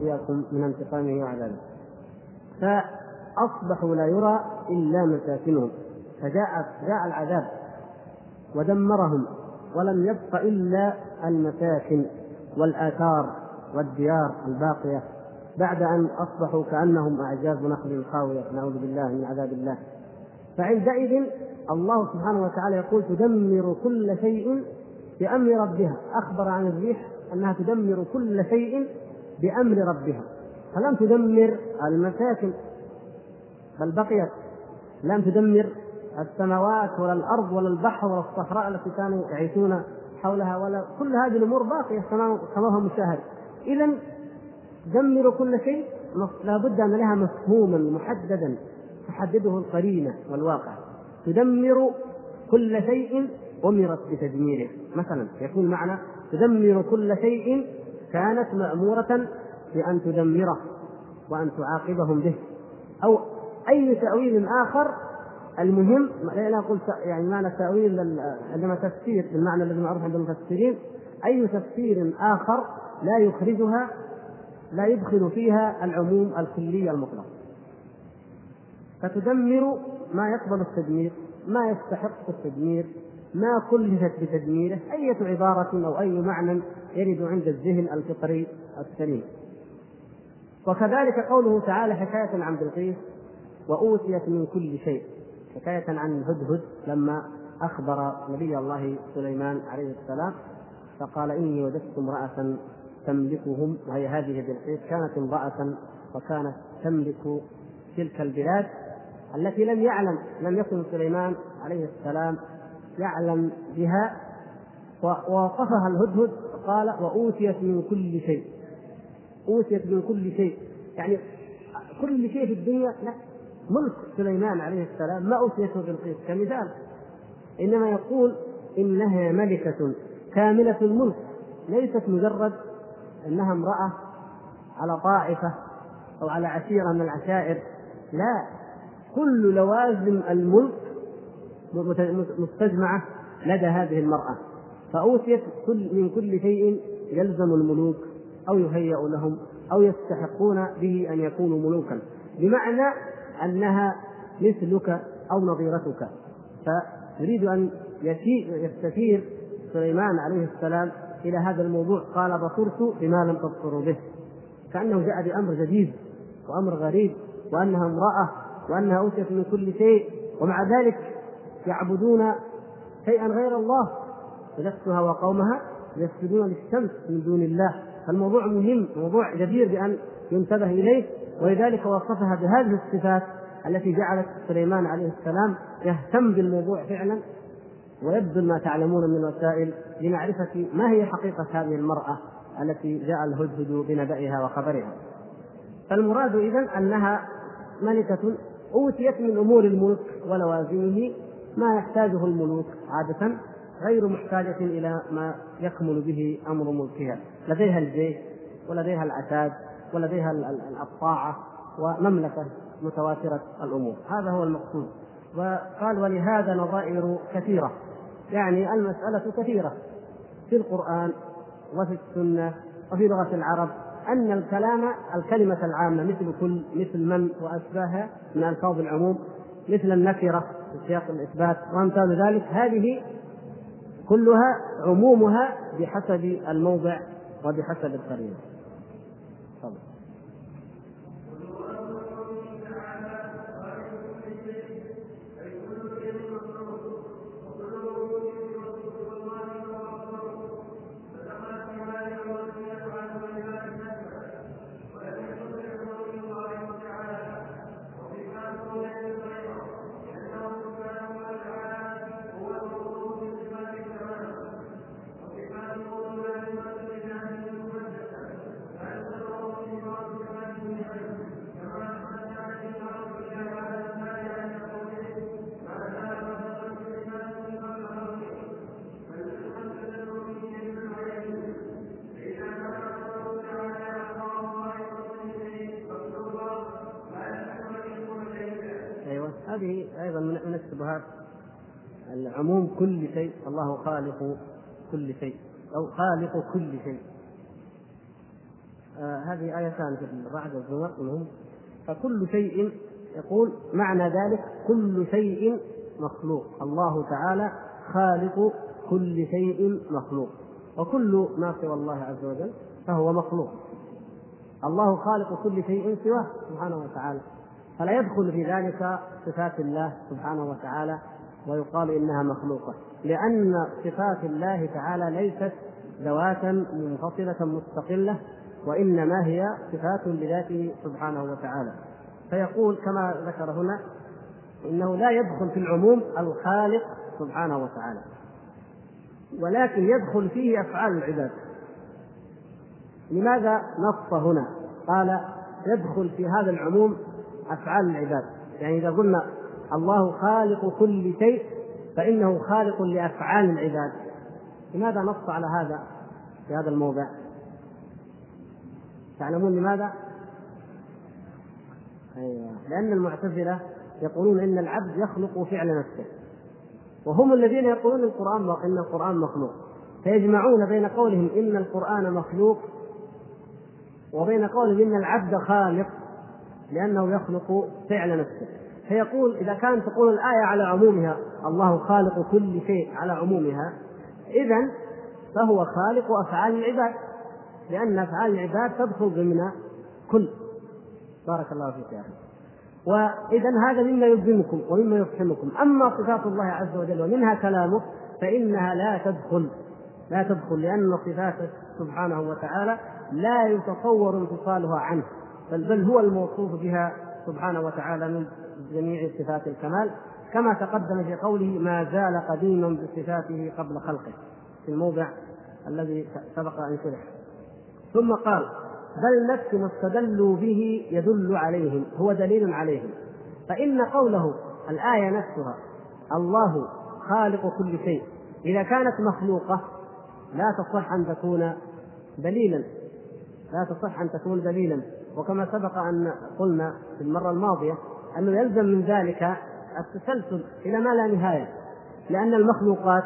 إياكم من انتقامه وعذابه. فأصبحوا لا يرى إلا مساكنهم. فجاء جاء العذاب ودمرهم ولم يبق إلا المساكن والآثار والديار الباقية بعد أن أصبحوا كأنهم أعجاز نخل خاوية نعوذ بالله من عذاب الله. فعندئذ الله سبحانه وتعالى يقول تدمر كل شيء بأمر ربها. أخبر عن الريح أنها تدمر كل شيء بأمر ربها. فلم تدمر المساكن بل بقيت. لم تدمر السماوات ولا الأرض ولا البحر ولا الصحراء التي كانوا يعيشون حولها ولا كل هذه الأمور باقية كما هو مشاهد. إذا دمر كل شيء لا بد أن لها مفهوما محددا تحدده القرينة والواقع. تدمر كل شيء أمرت بتدميره. مثلا يكون معنى تدمر كل شيء كانت مأمورة بأن تدمره وأن تعاقبهم به. أو أي تأويل آخر المهم لا أقول يعني معنى التأويل عندما تفسير بالمعنى الذي معروف عند المفسرين أي تفسير آخر لا يخرجها لا يدخل فيها العموم الكلي المطلق فتدمر ما يقبل التدمير ما يستحق التدمير ما كلفت بتدميره أية عبارة أو أي معنى يرد عند الذهن الفطري السليم. وكذلك قوله تعالى حكاية عن بلقيس وأوتيت من كل شيء. حكاية عن الهدهد لما أخبر نبي الله سليمان عليه السلام فقال إني وجدت امرأة تملكهم وهي هذه بلقيس كانت امرأة وكانت تملك تلك البلاد التي لم يعلم لم يكن سليمان عليه السلام يعلم بها ووصفها الهدهد قال وأوتيت من كل شيء. أوتيت من كل شيء. يعني كل شيء في الدنيا لا. ملك سليمان عليه السلام ما أوتيته بالقيس كمثال. إنما يقول إنها ملكة كاملة الملك. ليست مجرد أنها امرأة على طائفة أو على عشيرة من العشائر. لا. كل لوازم الملك مستجمعة لدى هذه المرأة. فأوتيت كل من كل شيء يلزم الملوك أو يهيأ لهم أو يستحقون به أن يكونوا ملوكا. بمعنى أنها مثلك أو نظيرتك. فيريد أن يستثير سليمان عليه السلام إلى هذا الموضوع. قال بصرت بما لم تبصروا به. كأنه جاء بأمر جديد وأمر غريب وأنها امرأة وأنها أوتيت من كل شيء. ومع ذلك يعبدون شيئا غير الله. فنفسها وقومها يسجدون للشمس من دون الله. فالموضوع مهم موضوع جدير بأن ينتبه إليه ولذلك وصفها بهذه الصفات التي جعلت سليمان عليه السلام يهتم بالموضوع فعلا ويبذل ما تعلمون من الوسائل لمعرفة ما هي حقيقة هذه المرأة التي جاء الهدهد بنبأها وخبرها. فالمراد إذن أنها ملكة أوتيت من أمور الملك ولوازمه ما يحتاجه الملوك عادة. غير محتاجة إلى ما يكمل به أمر ملكها. لديها الجيش ولديها العتاد ولديها الطاعة ومملكة متواترة الأمور. هذا هو المقصود. وقال ولهذا نظائر كثيرة. يعني المسألة كثيرة في القرآن وفي السنة وفي لغة العرب أن الكلام الكلمة العامة مثل كل مثل من وأشباهها من ألفاظ العموم مثل النكرة في سياق الإثبات وأمثال ذلك. هذه كلها عمومها بحسب الموضع وبحسب القرينة. الشبهات العموم كل شيء الله خالق كل شيء. أو خالق كل شيء. آه هذه آيتان في الرعد والزمر منهم. فكل شيء يقول معنى ذلك كل شيء مخلوق. الله تعالى خالق كل شيء مخلوق. وكل ما سوى الله عز وجل فهو مخلوق. الله خالق كل شيء سواه سبحانه وتعالى. فلا يدخل في ذلك صفات الله سبحانه وتعالى. ويقال إنها مخلوقة لأن صفات الله تعالى ليست ذواتا منفصلة مستقلة وإنما هي صفات لذاته سبحانه وتعالى. فيقول كما ذكر هنا إنه لا يدخل في العموم الخالق سبحانه وتعالى ولكن يدخل فيه أفعال العباد. لماذا نص هنا؟ قال يدخل في هذا العموم أفعال العباد. يعني إذا قلنا الله خالق كل شيء فإنه خالق لأفعال العباد. لماذا نص على هذا في هذا الموضع؟ تعلمون لماذا؟ أيوة. لأن المعتزلة يقولون إن العبد يخلق فعل نفسه وهم الذين يقولون القرآن إن القرآن مخلوق. فيجمعون بين قولهم إن القرآن مخلوق وبين قولهم إن العبد خالق لأنه يخلق فعل نفسه. فيقول إذا كانت تقول الآية على عمومها الله خالق كل شيء على عمومها إذا فهو خالق أفعال العباد لأن أفعال العباد تدخل ضمن كل. بارك الله فيك يا أخي. وإذا هذا مما يلزمكم ومما يفهمكم أما صفات الله عز وجل ومنها كلامه فإنها لا تدخل. لا تدخل لأن صفاته سبحانه وتعالى لا يتصور انفصالها عنه بل بل هو الموصوف بها سبحانه وتعالى من جميع صفات الكمال كما تقدم في قوله ما زال قديما بصفاته قبل خلقه في الموضع الذي سبق أن شرح. ثم قال بل نفس ما استدلوا به يدل عليهم هو دليل عليهم. فإن قوله الآية نفسها الله خالق كل شيء إذا كانت مخلوقة لا تصح أن تكون دليلا لا تصح أن تكون دليلا. وكما سبق أن قلنا في المرة الماضية أنه يلزم من ذلك التسلسل إلى ما لا نهاية لأن المخلوقات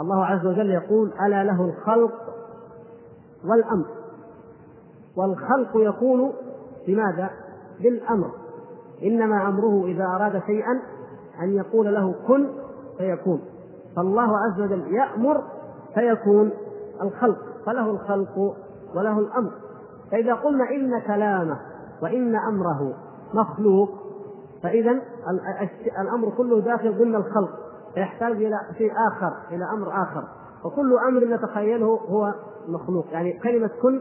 الله عز وجل يقول ألا له الخلق والأمر والخلق يكون بماذا؟ بالأمر. إنما أمره إذا أراد شيئا أن يقول له كن فيكون. فالله عز وجل يأمر فيكون الخلق فله الخلق وله الأمر. فإذا قلنا إن كلامه وإن أمره مخلوق. فإذا الأمر كله داخل ضمن الخلق فيحتاج إلى شيء آخر إلى أمر آخر. وكل أمر نتخيله هو مخلوق. يعني كلمة كن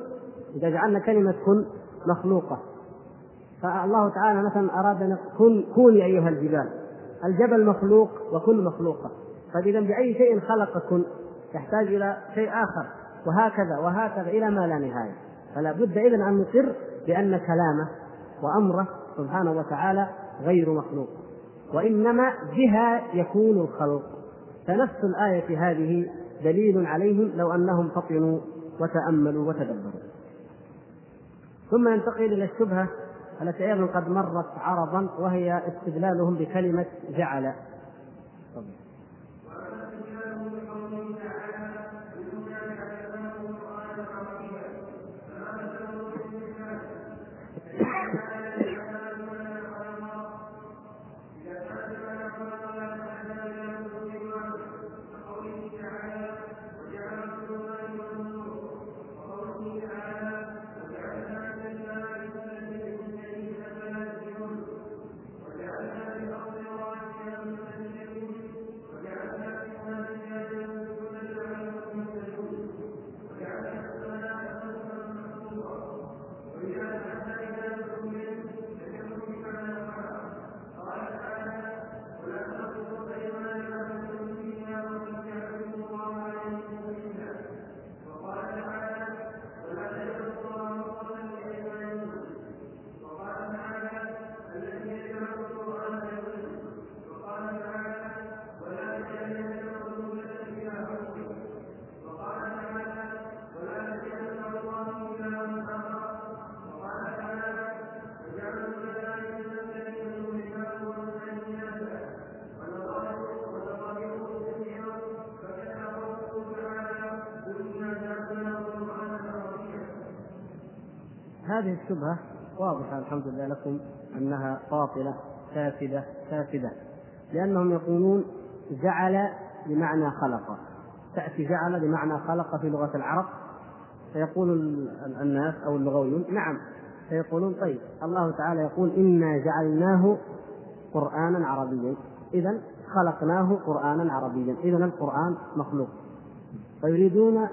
إذا جعلنا كلمة كن مخلوقة. فالله تعالى مثلا أراد أن كن كوني أيها الجبال. الجبل مخلوق وكن مخلوقة. فإذا بأي شيء خلق كن؟ يحتاج إلى شيء آخر. وهكذا وهكذا إلى ما لا نهاية. فلا بد إذا أن نقر بأن كلامه وأمره سبحانه وتعالى غير مخلوق وإنما بها يكون الخلق. فنفس الآية هذه دليل عليهم لو أنهم فطنوا وتأملوا وتدبروا. ثم ننتقل إلى الشبهة التي أيضا قد مرت عرضا وهي استدلالهم بكلمة جعل. هذه الشبهة واضحة الحمد لله لكم أنها باطلة فاسدة فاسدة. لأنهم يقولون جعل بمعنى خلق. تأتي جعل بمعنى خلق في لغة العرب. فيقول الناس أو اللغويون نعم. فيقولون طيب الله تعالى يقول إنا جعلناه قرآنا عربيا. إذا خلقناه قرآنا عربيا. إذا القرآن مخلوق. فيريدون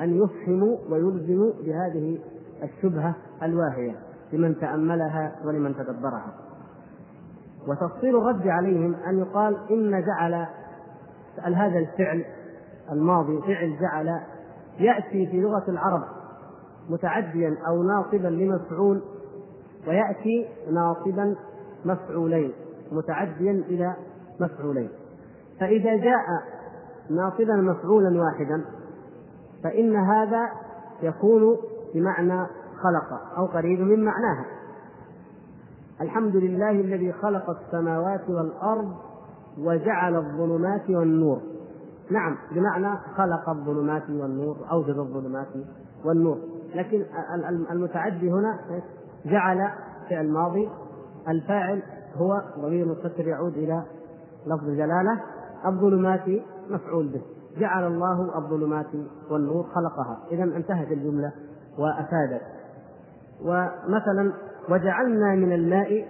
أن يفهموا ويلزموا بهذه الشبهة الواهية لمن تأملها ولمن تدبرها. وتفصيل الرد عليهم أن يقال إن جعل هذا الفعل الماضي فعل جعل يأتي في لغة العرب متعديا أو ناصبا لمفعول ويأتي ناصبا مفعولين متعديا إلى مفعولين. فإذا جاء ناصبا مفعولا واحدا فإن هذا يكون بمعنى خلق أو قريب من معناها. الحمد لله الذي خلق السماوات والأرض وجعل الظلمات والنور. نعم بمعنى خلق الظلمات والنور أوجد الظلمات والنور. لكن المتعدي هنا جعل فعل ماضي الفاعل هو ضمير مستتر يعود إلى لفظ جلالة الظلمات مفعول به. جعل الله الظلمات والنور خلقها. إذا انتهت الجملة. وأفادت. ومثلا وجعلنا من الماء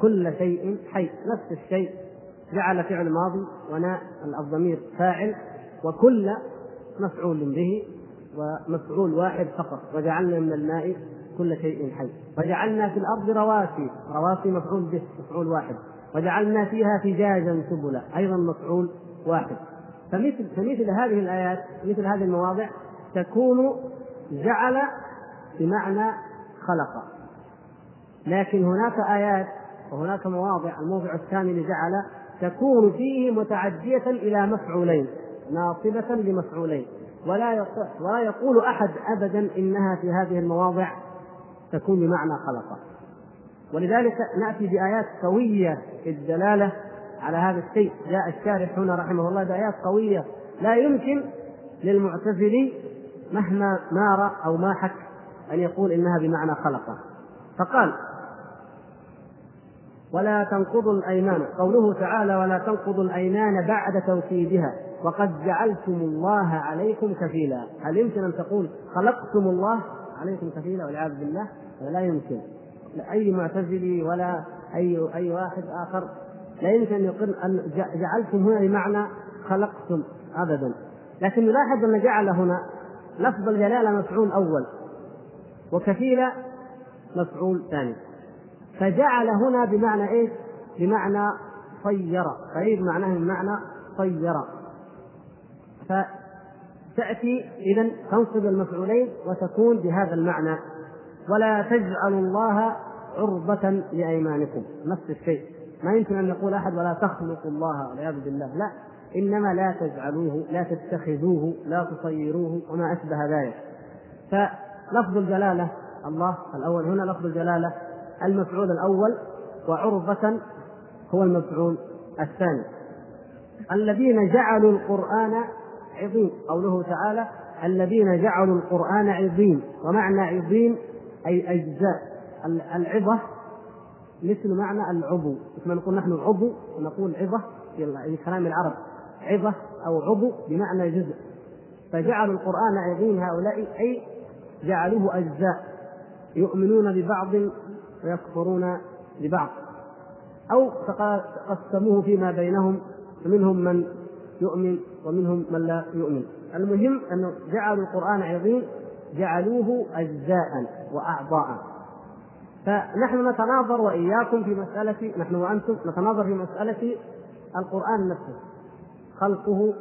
كل شيء حي نفس الشيء جعل فعل ماضي وناء الضمير فاعل وكل مفعول به ومفعول واحد فقط. وجعلنا من الماء كل شيء حي. وجعلنا في الأرض رواسي رواسي مفعول به مفعول واحد. وجعلنا فيها فجاجا سبلا أيضا مفعول واحد. فمثل فمثل هذه الآيات مثل هذه المواضع تكون جعل بمعنى خلق. لكن هناك آيات وهناك مواضع الموضع الثاني لجعل تكون فيه متعدية إلى مفعولين ناصبة لمفعولين. ولا ولا يقول أحد أبدا إنها في هذه المواضع تكون بمعنى خلق. ولذلك نأتي بآيات قوية في الدلالة على هذا الشيء. جاء الشارح هنا رحمه الله بآيات قوية لا يمكن للمعتزلي مهما مار أو ما حك أن يقول إنها بمعنى خلق فقال ولا تنقضوا الأيمان. قوله تعالى ولا تنقضوا الأيمان بعد توكيدها. وقد جعلتم الله عليكم كفيلا. هل يمكن أن تقول خلقتم الله عليكم كفيلا والعياذ بالله لا يمكن. اي معتزلي ولا أي أي واحد آخر. لا يمكن أن يقول أن جعلتم هنا بمعنى خلقتم ابدا. لكن نلاحظ أن جعل هنا لفظ الجلاله مفعول أول وكفيلا مفعول ثاني. فجعل هنا بمعنى إيش؟ بمعنى صير قريب معناه من معنى صير فتأتي إذا تنصب المفعولين وتكون بهذا المعنى. ولا تجعلوا الله عرضة لأيمانكم. نفس الشيء. ما يمكن أن يقول أحد ولا تخلقوا الله والعياذ بالله. لا. إنما لا تجعلوه لا تتخذوه لا تصيروه وما أشبه ذلك. فلفظ الجلالة الله الأول هنا لفظ الجلالة المفعول الأول وعرضة هو المفعول الثاني. الذين جعلوا القرآن عظيم قوله تعالى الذين جعلوا القرآن عظيم. ومعنى عظيم أي أجزاء. العظة مثل معنى العضو. مثل ما نقول نحن عضو ونقول عظة في كلام العرب. عظة أو عضو بمعنى جزء. فجعلوا القرآن عظيم هؤلاء أي جعلوه أجزاء يؤمنون ببعض ويكفرون ببعض. أو قسموه فيما بينهم فمنهم من يؤمن ومنهم من لا يؤمن. المهم أنه جعلوا القرآن عظيم جعلوه أجزاء وأعضاء. فنحن نتناظر وإياكم في مسألة نحن وأنتم نتناظر في مسألة القرآن نفسه. خلقه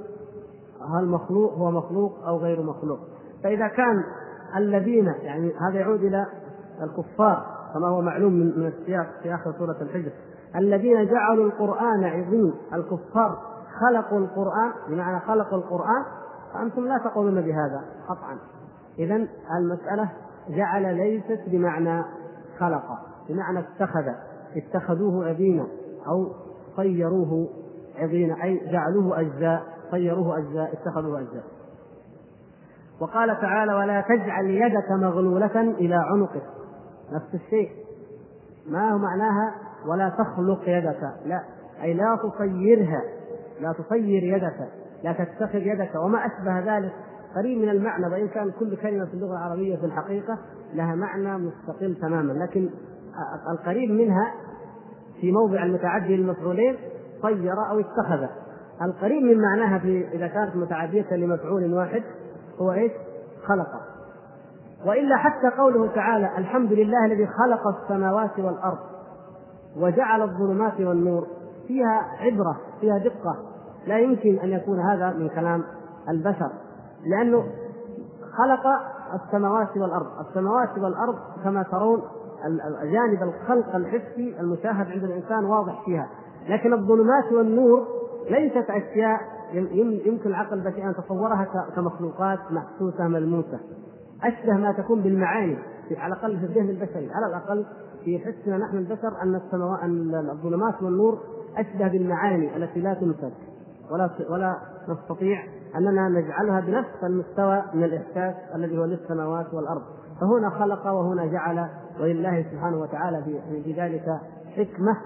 هل مخلوق هو مخلوق أو غير مخلوق. فإذا كان الذين يعني هذا يعود إلى الكفار كما هو معلوم من السياق في اخر سورة الحجر. الذين جعلوا القرآن عظيم الكفار خلقوا القرآن بمعنى خلقوا القرآن فأنتم لا تقولون بهذا قطعا. اذا المسألة جعل ليست بمعنى خلق بمعنى اتخذ اتخذوه عظيما أو صيروه عظيما أي جعلوه أجزاء صيروه أجزاء اتخذوه أجزاء. وقال تعالى ولا تجعل يدك مغلولة إلى عنقك. نفس الشيء. ما هو معناها؟ ولا تخلق يدك. لا. أي لا تصيرها. لا تصير يدك. لا تتخذ يدك. وما أشبه ذلك. قريب من المعنى وإن كان كل كلمة في اللغة العربية في الحقيقة لها معنى مستقل تماما. لكن القريب منها في موضع المتعدي للمفعولين صير أو اتخذ القريب من معناها في إذا كانت متعدية لمفعول واحد هو إيش؟ خلق وإلا حتى قوله تعالى الحمد لله الذي خلق السماوات والأرض وجعل الظلمات والنور. فيها عبرة فيها دقة. لا يمكن أن يكون هذا من كلام البشر. لأنه خلق السماوات والأرض. السماوات والأرض كما ترون جانب الخلق الحسي المشاهد عند الإنسان واضح فيها. لكن الظلمات والنور ليست أشياء يمكن العقل البشري أن يتصورها كمخلوقات محسوسة ملموسة. أشبه ما تكون بالمعاني على الأقل في الذهن البشري على الأقل في حسنا نحن البشر أن السماوات الظلمات والنور أشبه بالمعاني التي لا تمسك ولا ولا نستطيع أننا نجعلها بنفس المستوى من الإحساس الذي هو للسماوات والأرض. فهنا خلق وهنا جعل ولله سبحانه وتعالى في ذلك حكمة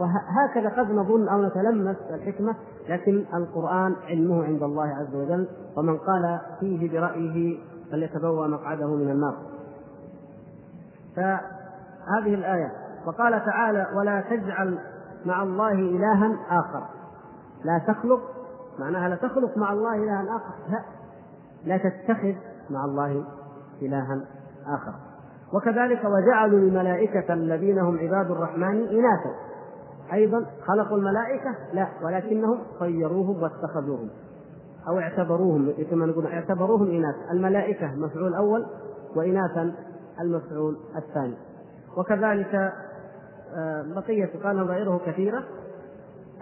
وهكذا قد نظن أو نتلمس الحكمة لكن القرآن علمه عند الله عز وجل ومن قال فيه برأيه فليتبوأ مقعده من النار. فهذه الآية وقال تعالى ولا تجعل مع الله إلها آخر. لا تخلق معناها لا تخلق مع الله إلها آخر. لا لا تتخذ مع الله إلها آخر. وكذلك وجعلوا الملائكة الذين هم عباد الرحمن إناثا. أيضا خلقوا الملائكة؟ لا ولكنهم صيروهم واتخذوهم أو اعتبروهم كما نقول اعتبروهم إناث الملائكة مفعول أول وإناثا المفعول الثاني. وكذلك آه، بقية قال غيره كثيرة.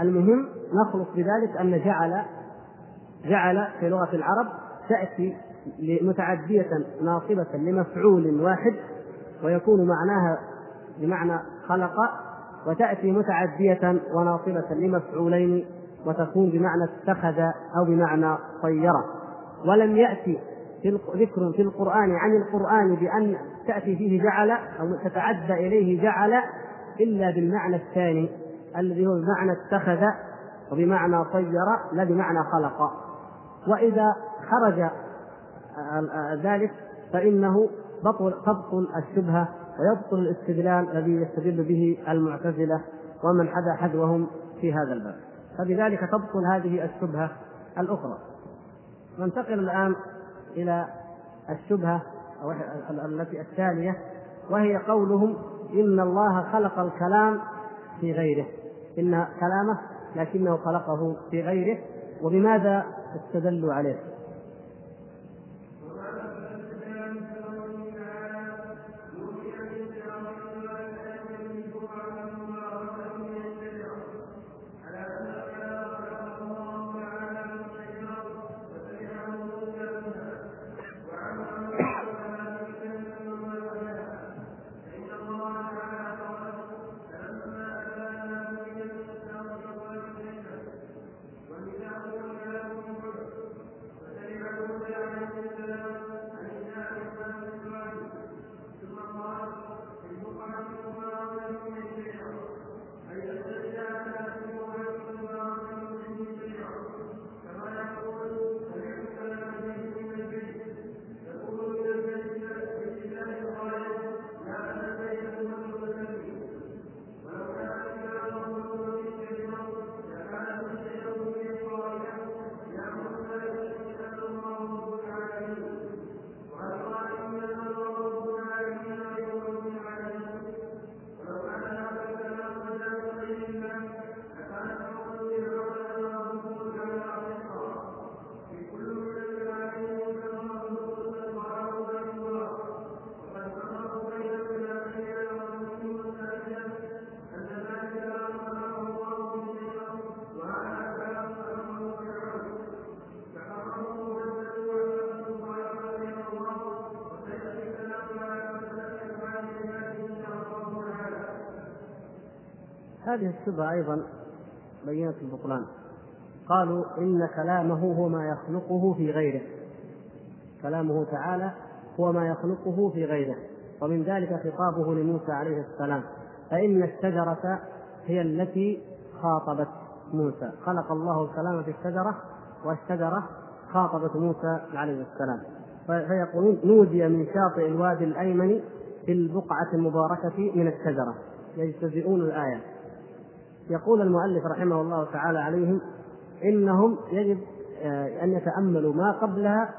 المهم نخلص بذلك أن جعل جعل في لغة العرب تأتي متعدية ناصبة لمفعول واحد ويكون معناها بمعنى خلق وتأتي متعدية وناصبة لمفعولين وتكون بمعنى اتخذ أو بمعنى صير. ولم يأتي في ذكر في القرآن عن القرآن بأن تأتي فيه جعل أو تتعدى إليه جعل إلا بالمعنى الثاني الذي هو بمعنى اتخذ وبمعنى صير لا بمعنى خلق. وإذا خرج ذلك فإنه بطل تبطل الشبهة ويبطل الاستدلال الذي يستدل به المعتزلة ومن حدا حذوهم في هذا الباب. فبذلك تبطل هذه الشبهة الأخرى. ننتقل الآن إلى الشبهة التي الثانية وهي قولهم إن الله خلق الكلام في غيره. إن كلامه لكنه خلقه في غيره وبماذا استدلوا عليه؟ هذه الشبهة أيضا بينت البطلان. قالوا إن كلامه هو ما يخلقه في غيره. كلامه تعالى هو ما يخلقه في غيره. ومن ذلك خطابه لموسى عليه السلام. فإن الشجرة هي التي خاطبت موسى. خلق الله الكلام في الشجرة والشجرة خاطبت موسى عليه السلام. فيقولون نودي من شاطئ الوادي الأيمن في البقعة المباركة من الشجرة. يجتزئون الآية. يقول المؤلف رحمه الله تعالى عليهم إنهم يجب آه، أن يتأملوا ما قبلها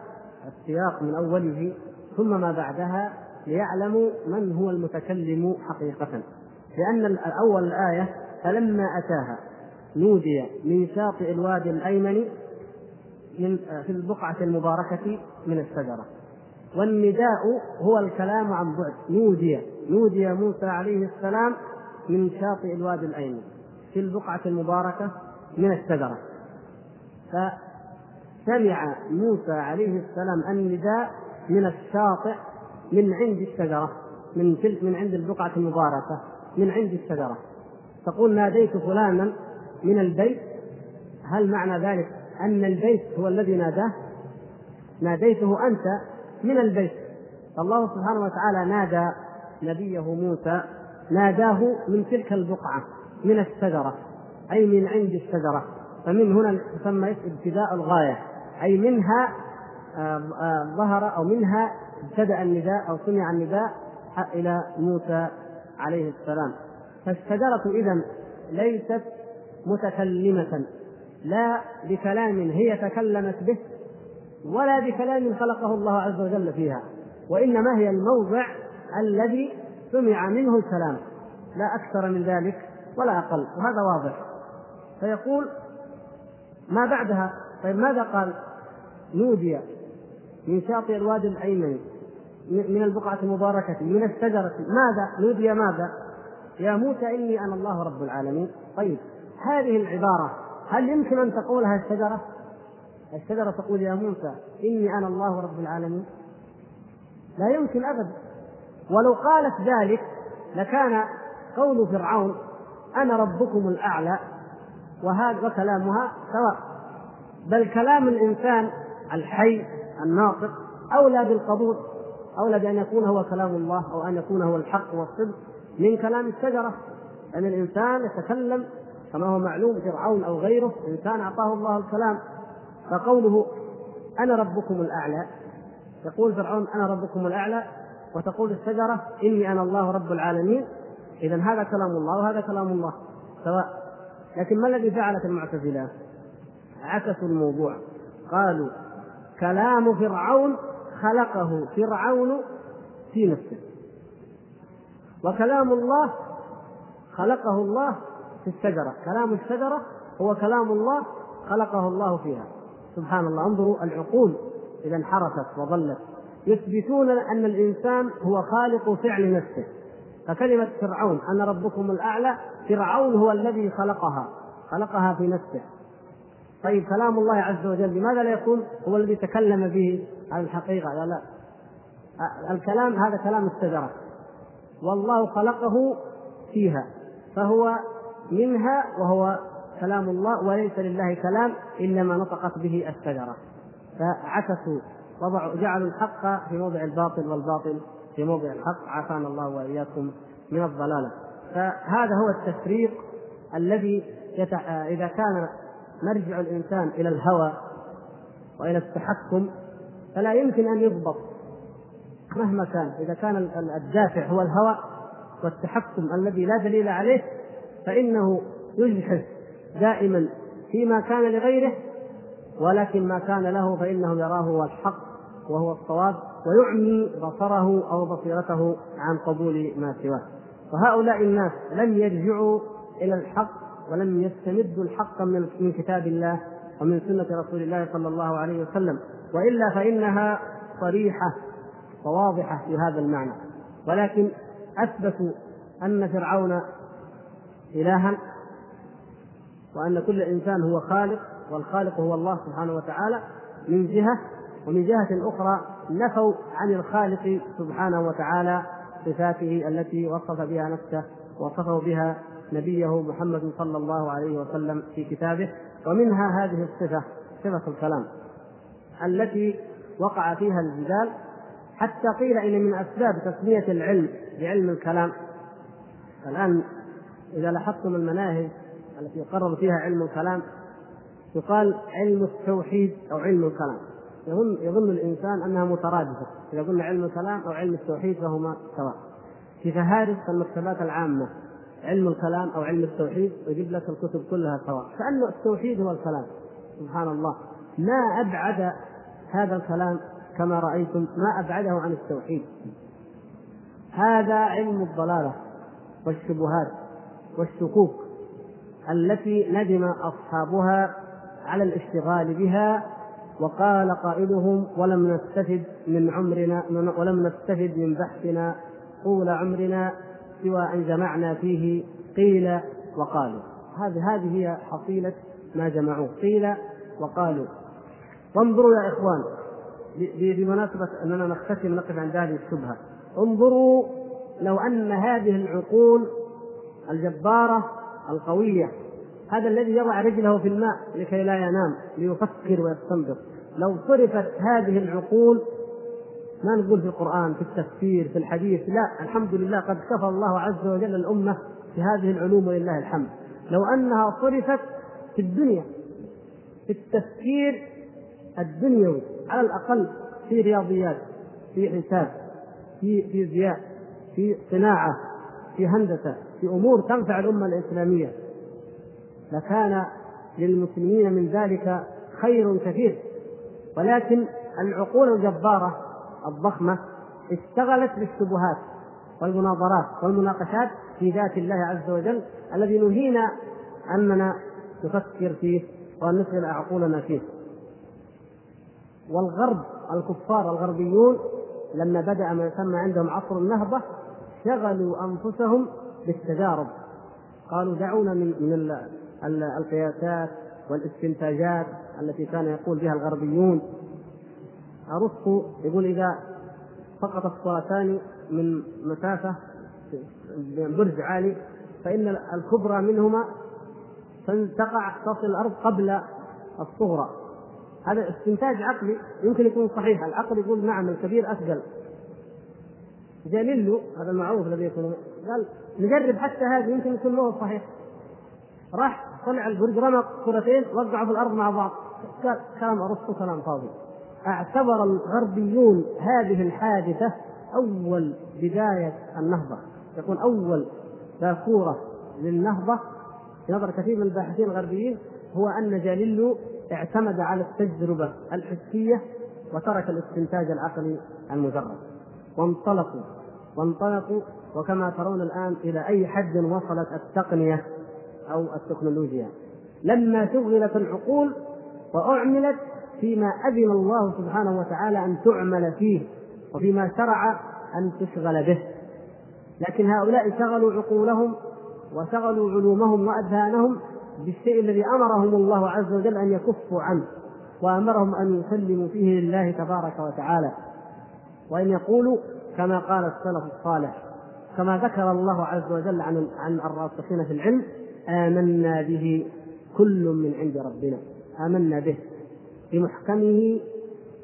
السياق من أوله ثم ما بعدها ليعلموا من هو المتكلم حقيقة. لأن أول الآية فلما أتاها نودي من شاطئ الوادي الأيمن من في البقعة المباركة من الشجرة. والنداء هو الكلام عن بعد. نودي نودي موسى عليه السلام من شاطئ الوادي الأيمن. في البقعة المباركة من الشجرة فسمع موسى عليه السلام النداء من الشاطئ من عند الشجرة من تلك من عند البقعة المباركة من عند الشجرة تقول ناديت فلانا من البيت. هل معنى ذلك أن البيت هو الذي ناداه؟ ناديته أنت من البيت. فالله سبحانه وتعالى نادى نبيه موسى ناداه من تلك البقعة. من الشجرة أي من عند الشجرة فمن هنا تسمى ابتداء الغاية أي منها ظهر أو منها ابتدأ النداء أو سمع النداء إلى موسى عليه السلام. فالشجرة إذا ليست متكلمة لا بكلام هي تكلمت به ولا بكلام خلقه الله عز وجل فيها وإنما هي الموضع الذي سمع منه الكلام لا أكثر من ذلك. ولا أقل وهذا واضح. فيقول ما بعدها؟ طيب ماذا قال؟ نودي من شاطئ الوادي الأيمن من البقعة المباركة من الشجرة. ماذا؟ نودي ماذا؟ يا موسى إني أنا الله رب العالمين. طيب هذه العبارة هل يمكن أن تقولها الشجرة؟ الشجرة تقول يا موسى إني أنا الله رب العالمين. لا يمكن أبدا ولو قالت ذلك لكان قول فرعون أنا ربكم الأعلى وهذا كلامها سواء. بل كلام الإنسان الحي الناطق أولى بالقبول أولى بأن يكون هو كلام الله أو أن يكون هو الحق والصدق من كلام الشجرة. لأن الإنسان يتكلم كما هو معلوم فرعون أو غيره إنسان أعطاه الله الكلام. فقوله أنا ربكم الأعلى يقول فرعون أنا ربكم الأعلى وتقول الشجرة إني أنا الله رب العالمين. إذا هذا كلام الله وهذا كلام الله. سواء. لكن ما الذي فعلت المعتزلة؟ عكسوا الموضوع. قالوا كلام فرعون خلقه فرعون في نفسه. وكلام الله خلقه الله في الشجرة. كلام الشجرة هو كلام الله خلقه الله فيها. سبحان الله. انظروا العقول. إذا انحرفت وظلت. يثبتون أن الإنسان هو خالق فعل نفسه. فكلمة فرعون أنا ربكم الأعلى فرعون هو الذي خلقها خلقها في نفسه. طيب كلام الله عز وجل لماذا لا يكون؟ هو الذي تكلم به على الحقيقة. لا لا. الكلام هذا كلام الشجرة. والله خلقه فيها فهو منها وهو كلام الله وليس لله كلام إلا ما نطقت به الشجرة. فعكسوا وضعوا جعلوا الحق في موضع الباطل والباطل. في موضع الحق عافانا الله وإياكم من الضلالة. فهذا هو التفريق الذي يتع... إذا كان مرجع الإنسان إلى الهوى وإلى التحكم فلا يمكن أن يضبط. مهما كان إذا كان الدافع هو الهوى والتحكم الذي لا دليل عليه فإنه يجحف دائما فيما كان لغيره ولكن ما كان له فإنه يراه هو الحق وهو الصواب. ويعمي بصره أو بصيرته عن قبول ما سواه. فهؤلاء الناس لم يرجعوا إلى الحق ولم يستمدوا الحق من كتاب الله ومن سنة رسول الله صلى الله عليه وسلم. وإلا فإنها صريحة وواضحة في هذا المعنى. ولكن أثبتوا أن فرعون الها وأن كل إنسان هو خالق والخالق هو الله سبحانه وتعالى من جهة ومن جهة أخرى نفوا عن الخالق سبحانه وتعالى صفاته التي وصف بها نفسه وصفه بها نبيه محمد صلى الله عليه وسلم في كتابه. ومنها هذه الصفة صفة الكلام التي وقع فيها الجدال حتى قيل إن من أسباب تسمية العلم بعلم الكلام. الآن إذا لاحظتم المناهج التي يقرر فيها علم الكلام يقال علم التوحيد أو علم الكلام. يظن يظن الإنسان أنها مترادفة. إذا قلنا علم الكلام أو علم التوحيد فهما سواء. في فهارس المكتبات العامة. علم الكلام أو علم التوحيد يجيب لك الكتب كلها سواء. كأنه التوحيد هو الكلام. سبحان الله. ما أبعد هذا الكلام كما رأيتم. ما أبعده عن التوحيد. هذا علم الضلالة والشبهات والشكوك التي ندم أصحابها على الاشتغال بها وقال قائلهم ولم نستفد من عمرنا ولم نستفد من بحثنا طول عمرنا سوى أن جمعنا فيه قيل وقالوا. هذه هذه هي حصيلة ما جمعوه. قيل وقالوا. وانظروا يا إخوان بمناسبة أننا نختتم نقف عند هذه الشبهة. انظروا لو أن هذه العقول الجبارة القوية هذا الذي يضع رجله في الماء لكي لا ينام ليفكر ويستنبط. لو صرفت هذه العقول ما نقول في القرآن في التفسير في الحديث لا الحمد لله قد كفى الله عز وجل الأمة في هذه العلوم ولله الحمد. لو أنها صرفت في الدنيا في التفكير الدنيوي على الأقل في رياضيات في حساب في فيزياء في صناعة في هندسة في أمور تنفع الأمة الإسلامية. لكان للمسلمين من ذلك خير كثير. ولكن العقول الجبارة الضخمة اشتغلت بالشبهات والمناظرات والمناقشات في ذات الله عز وجل الذي نهينا أننا نفكر فيه وأن نشغل عقولنا فيه. والغرب الكفار الغربيون لما بدأ ما يسمى عندهم عصر النهضة شغلوا أنفسهم بالتجارب. قالوا دعونا من من القياسات والاستنتاجات التي كان يقول بها الغربيون. أرسطو يقول إذا سقط الصلاتان من مسافة برج عالي فإن الكبرى منهما تقع تصل الأرض قبل الصغرى. هذا استنتاج عقلي يمكن يكون صحيح. العقل يقول نعم الكبير أثقل جاليلو هذا المعروف الذي يكون قال نجرب حتى هذا يمكن يكون له صحيح. راح طلع البرج رمى كرتين وقعوا في الأرض مع بعض. كلام أرسطو كلام فاضي. اعتبر الغربيون هذه الحادثة أول بداية النهضة. يكون أول باكورة للنهضة في نظر كثير من الباحثين الغربيين هو أن جاليلو اعتمد على التجربة الحسية وترك الاستنتاج العقلي المجرد. وانطلقوا وانطلقوا وكما ترون الآن إلى أي حد وصلت التقنية أو التكنولوجيا. لما شغلت العقول وأعملت فيما أذن الله سبحانه وتعالى أن تعمل فيه وفيما شرع أن تشغل به. لكن هؤلاء شغلوا عقولهم وشغلوا علومهم وأذهانهم بالشيء الذي أمرهم الله عز وجل أن يكفوا عنه وأمرهم أن يسلموا فيه لله تبارك وتعالى. وإن يقولوا كما قال السلف الصالح كما ذكر الله عز وجل عن عن الراسخين في العلم آمنا به كل من عند ربنا. آمنا به بمحكمه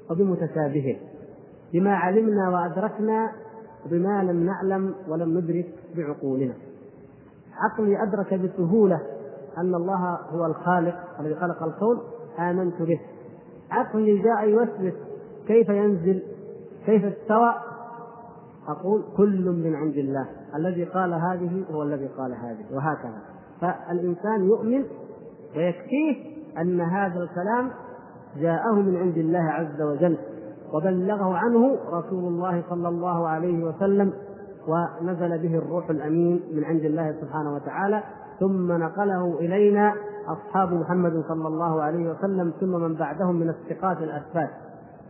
وبمتشابهه. بما علمنا وأدركنا بما لم نعلم ولم ندرك بعقولنا. عقلي أدرك بسهولة أن الله هو الخالق الذي خلق الكون آمنت به. عقلي جاء يوسوس كيف ينزل؟ كيف استوى؟ أقول كل من عند الله. الذي قال هذه هو الذي قال هذه وهكذا. فالإنسان يؤمن ويكفيه أن هذا الكلام جاءه من عند الله عز وجل وبلغه عنه رسول الله صلى الله عليه وسلم ونزل به الروح الأمين من عند الله سبحانه وتعالى ثم نقله إلينا أصحاب محمد صلى الله عليه وسلم ثم من بعدهم من الثقات الاثبات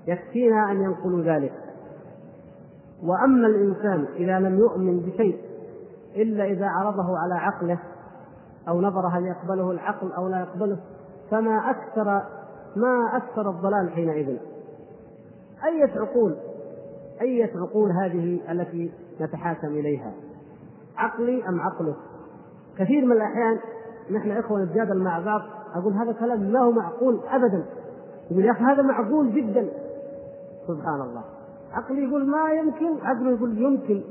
يكفينا أن ينقلوا ذلك. وأما الإنسان إذا لم يؤمن بشيء إلا إذا عرضه على عقله أو نظر هل يقبله العقل أو لا يقبله فما أكثر ما أكثر الضلال حينئذ. أية عقول؟ أية عقول هذه التي نتحاكم إليها؟ عقلي أم عقلك؟ كثير من الأحيان نحن إخوة نتجادل مع بعض أقول هذا كلام ما هو معقول أبدا. يقول يا أخي هذا معقول جدا. سبحان الله. عقلي يقول ما يمكن عقله يقول يمكن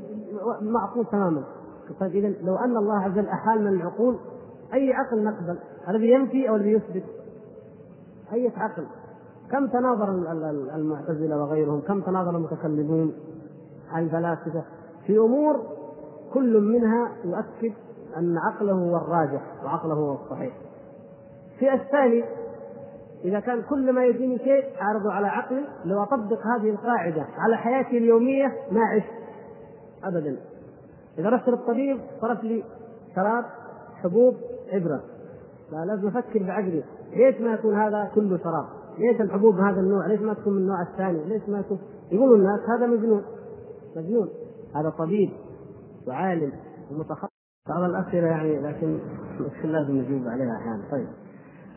معقول تماما. طيب اذا لو أن الله عز وجل أحال من العقول أي عقل نقبل؟ الذي ينفي أو الذي يثبت؟ أي عقل. كم تناظر المعتزلة وغيرهم؟ كم تناظر المتكلمون؟ الفلاسفة. في أمور كل منها يؤكد أن عقله هو الراجح وعقله هو الصحيح. في الثاني إذا كان كل ما يجيني شيء أعرضه على عقلي لو أطبق هذه القاعدة على حياتي اليومية ما عشت أبدا. إذا رحت للطبيب صرف لي شراب حبوب إبرة لا لازم أفكر بعقلي. ليش ما يكون هذا كله شراب؟ ليش الحبوب هذا النوع؟ ليش ما تكون من النوع الثاني؟ ليش ما يكون؟ يقولوا الناس هذا مجنون. مجنون. هذا طبيب وعالم ومتخصص. بعض الأسئلة يعني لكن لازم نجيب عليها أحيانا. طيب.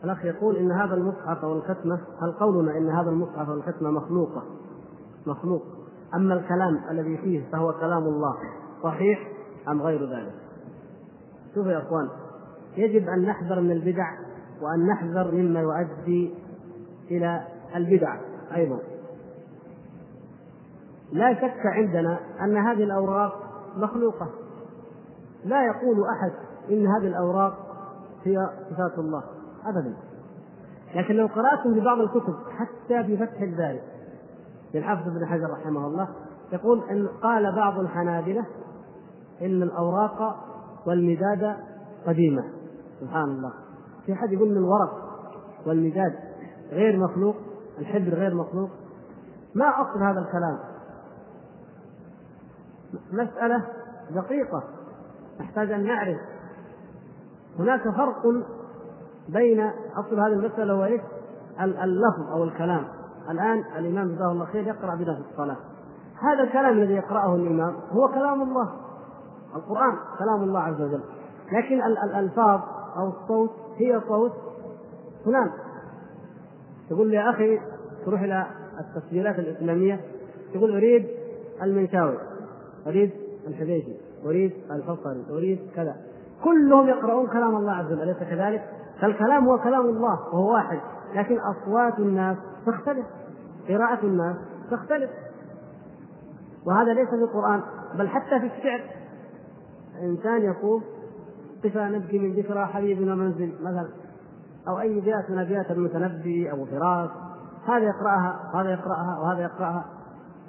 الأخ يقول إن هذا المصحف أو الختمة هل قولنا إن هذا المصحف أو الختمة مخلوقة؟ مخلوق. أما الكلام الذي فيه فهو كلام الله صحيح أم غير ذلك؟ شوفوا يا أخوان. يجب أن نحذر من البدع وأن نحذر مما يؤدي إلى البدع أيضا. لا شك عندنا أن هذه الأوراق مخلوقة. لا يقول أحد إن هذه الأوراق هي صفات الله ابدا. لكن لو قرأتم في بعض الكتب حتى في فتح الباري للحافظ ابن حجر رحمه الله يقول إن قال بعض الحنابلة إن الأوراق والمداد قديمة. سبحان الله. في حد يقول إن الورق والمداد غير مخلوق الحبر غير مخلوق؟ ما أصل هذا الكلام. مسألة دقيقة نحتاج أن نعرف. هناك فرق بين أصل هذه المسألة هو إيش؟ اللفظ أو الكلام. الآن الإمام جزاه الله خير يقرأ بنا في الصلاة. هذا الكلام الذي يقرأه الإمام هو كلام الله. القرآن كلام الله عز وجل. لكن الألفاظ أو الصوت هي صوت فلان. تقول لي يا أخي تروح إلى التسجيلات الإسلامية تقول أريد المنشاوي أريد الحبيشي أريد الحصري أريد كذا. كلهم يقرؤون كلام الله عز وجل أليس كذلك؟ فالكلام هو كلام الله وهو واحد لكن أصوات الناس تختلف قراءة الناس تختلف. وهذا ليس في القرآن بل حتى في الشعر. إنسان يقول قفا نبكي من ذكرى حبيبنا منزل مثلا. أو أي بيات من أبيات المتنبي أو فراس هذا يقرأها وهذا يقرأها وهذا يقرأها.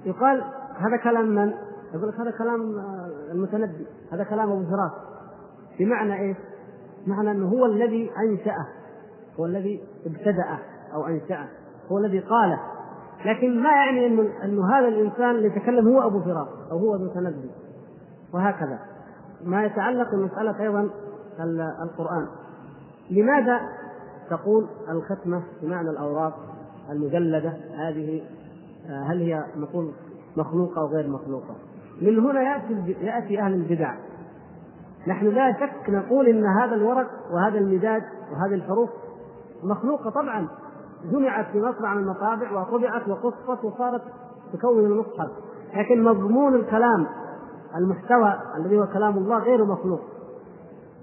يقال هذا كلام من؟ يقول لك هذا كلام المتنبي. هذا كلام أبو فراس بمعنى إيش؟ معنى أنه هو الذي أنشأه. هو الذي ابتدأه أو أنشأه. هو الذي قاله. لكن ما يعني أنه أنه هذا الإنسان اللي يتكلم هو أبو فراس أو هو المتنبي. وهكذا. ما يتعلق بمسألة أيضا القرآن. لماذا تقول الختمة بمعنى الأوراق المجلدة؟ هذه هل هي نقول مخلوقة أو غير مخلوقة؟ من هنا يأتي يأتي أهل البدع. نحن لا شك نقول إن هذا الورق وهذا المداد وهذه الحروف مخلوقة طبعا. جمعت في مصنع من المطابع وطبعت وقصت وصارت تكون المصحف. لكن مضمون الكلام المحتوى الذي هو كلام الله غير مخلوق.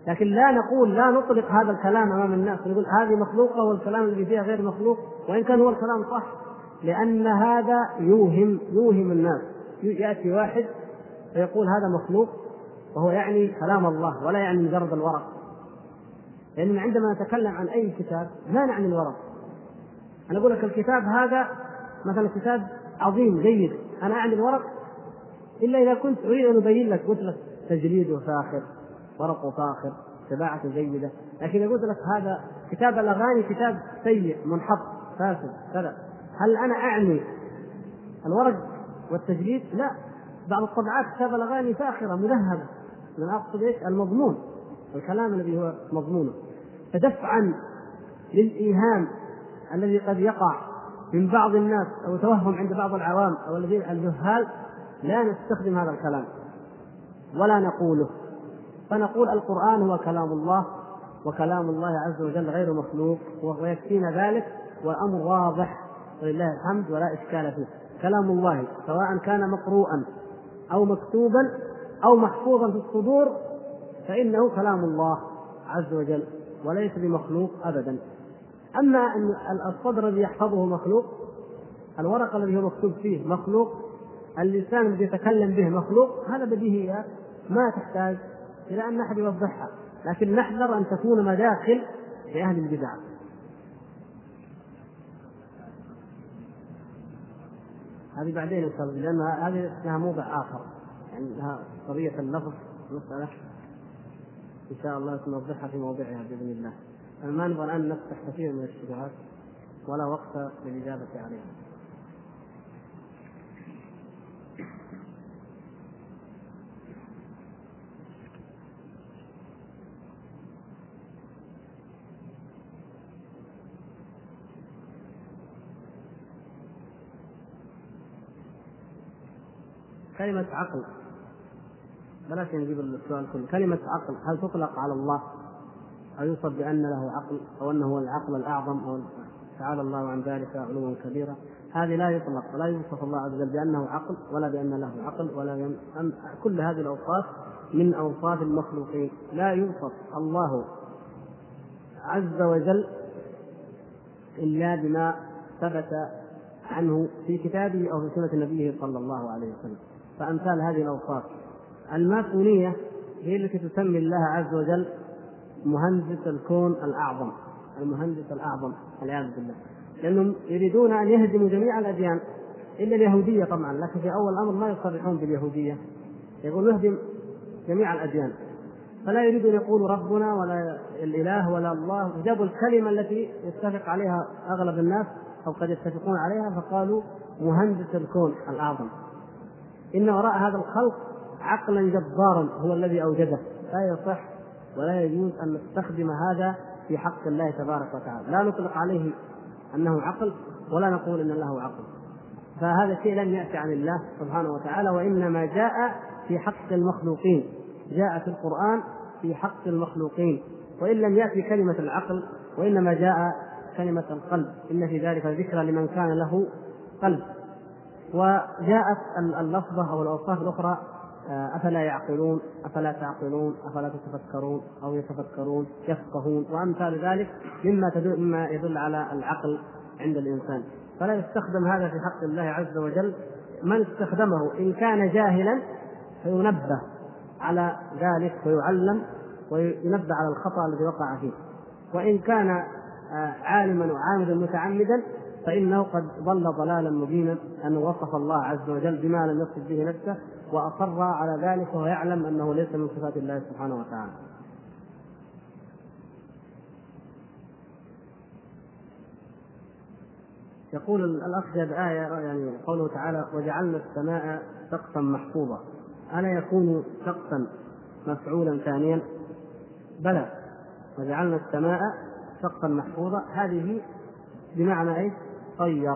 لكن لا نقول لا نطلق هذا الكلام أمام الناس. نقول هذه مخلوقة والكلام الذي فيها غير مخلوق وإن كان هو الكلام صح لأن هذا يوهم يوهم الناس. يأتي واحد فيقول هذا مخلوق وهو يعني كلام الله ولا يعني مجرد الورق. لأن عندما نتكلم عن أي كتاب لا نعني الورق. أنا أقول لك الكتاب هذا مثلا كتاب عظيم جيد. أنا أعني الورق إلا إذا كنت أريد أن أبين لك قلت لك تجريده فاخر ورقه فاخر طباعته جيدة. لكن إذا قلت لك هذا كتاب الأغاني كتاب سيء منحط فاسد كذا. هل أنا أعني الورق والتجريد؟ لا. بعض الطبعات كتاب الأغاني فاخرة مذهبة أنا أقصد إيش؟ المضمون. الكلام الذي هو مضمونه فدفعا للإيهام الذي قد يقع من بعض الناس أو توهم عند بعض العوام أو الذين الجهال لا نستخدم هذا الكلام ولا نقوله. فنقول القرآن هو كلام الله وكلام الله عز وجل غير مخلوق ويكفينا ذلك والأمر واضح ولله الحمد ولا إشكال فيه. كلام الله سواء كان مقروءا أو مكتوبا أو محفوظا في الصدور فإنه كلام الله عز وجل وليس بمخلوق أبدا. أما أن الصدر الذي يحفظه مخلوق الورق الذي هو مكتوب فيه مخلوق اللسان الذي يتكلم به مخلوق هذا بديهيات ما تحتاج إلى أن أحد يوضحها. لكن نحذر أن تكون مداخل لأهل البدع. هذه بعدين ان شاء الله لأن هذه لها موضع آخر. يعني لها قضيه اللفظ. مساله إن شاء الله سنوضحها في موضعها بإذن الله. ما نبغى الآن نفتح كثير من الشبهات ولا وقت للإجابة عليها. كلمة عقل. بلاش نجيب السؤال كله. كلمة عقل هل تطلق على الله؟ أو يوصف بأن له عقل أو أنه هو العقل الأعظم أو تعالى الله عن ذلك علوا كبيرا. هذه لا يطلق ولا يوصف الله عز وجل بأنه عقل ولا بأن له عقل ولا بأن كل هذه الأوصاف من أوصاف المخلوقين. لا يوصف الله عز وجل إلا بما ثبت عنه في كتابه أو في سنة نبيه صلى الله عليه وسلم. فأمثال هذه الأوصاف. الماسونية هي التي تسمي الله عز وجل مهندس الكون الأعظم. المهندس الأعظم والعياذ بالله. لأنهم يريدون أن يهدموا جميع الأديان إلا اليهودية طبعا لكن في أول الأمر ما يصرحون باليهودية. يقول يهدم جميع الأديان. فلا يريد أن يقولوا ربنا ولا الإله ولا الله. جابوا الكلمة التي يتفق عليها أغلب الناس أو قد يتفقون عليها فقالوا مهندس الكون الأعظم. إن وراء هذا الخلق عقلا جبارا هو الذي أوجده. لا يصح ولا يجوز أن نستخدم هذا في حق الله تبارك وتعالى. لا نطلق عليه أنه عقل ولا نقول أن له عقل. فهذا شيء لم يأتي عن الله سبحانه وتعالى وإنما جاء في حق المخلوقين. جاء في القرآن في حق المخلوقين. وإن لم يأتي كلمة العقل وإنما جاء كلمة القلب. إن في ذلك ذكرى لمن كان له قلب. وجاءت اللفظة أو الأوصاف الأخرى آه، أفلا يعقلون أفلا تعقلون أفلا تتفكرون أو يتفكرون يفقهون وأمثال ذلك مما تدل مما يدل على العقل عند الإنسان. فلا يستخدم هذا في حق الله عز وجل. من استخدمه إن كان جاهلا فينبه على ذلك ويعلم وينبه على الخطأ الذي وقع فيه. وإن كان آه، عالما وعامدا متعمدا فإنه قد ضل ضلالا مبينا أنه وصف الله عز وجل بما لم يصف به نفسه وأصر على ذلك وهو يعلم أنه ليس من صفات الله سبحانه وتعالى يقول الأخ جاب آية يعني قوله تعالى وجعلنا السماء سقفا محفوظا ألا يكون سقفا مفعولا ثانيا؟ بلى وجعلنا السماء سقفا محفوظا هذه بمعنى إيش؟ طير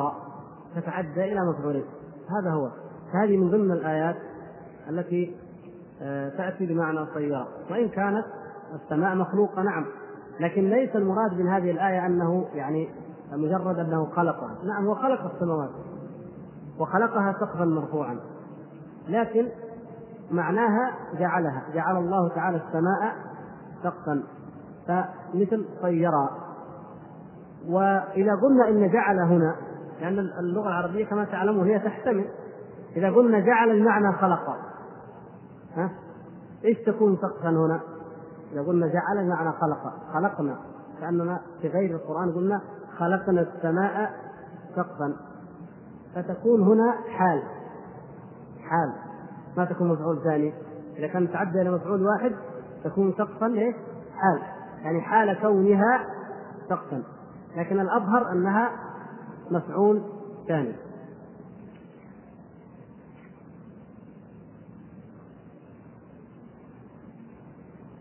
تتعدى إلى مفعولين. هذا هو. هذه من ضمن الآيات التي آه، تأتي بمعنى طيار وإن كانت السماء مخلوقة نعم. لكن ليس المراد من هذه الآية أنه يعني مجرد أنه خلقها. نعم هو خلق السماوات. وخلقها سقفا مرفوعا. لكن معناها جعلها. جعل الله تعالى السماء سقفا. فمثل طيرا وإذا قلنا إن جعل هنا لأن اللغة العربية كما تعلمون هي تحتمل. إذا قلنا جعل المعنى خلق ها؟ إيش تكون سقفا هنا؟ إذا قلنا جعل المعنى خلق خلقنا. كأننا في غير القرآن قلنا خلقنا السماء سقفا فتكون هنا حال. حال. ما تكون مفعول ثاني. إذا كان تعدى إلى مفعول واحد تكون سقفا إيه؟ حال. يعني حال كونها سقفا لكن الأظهر أنها مفعول ثاني.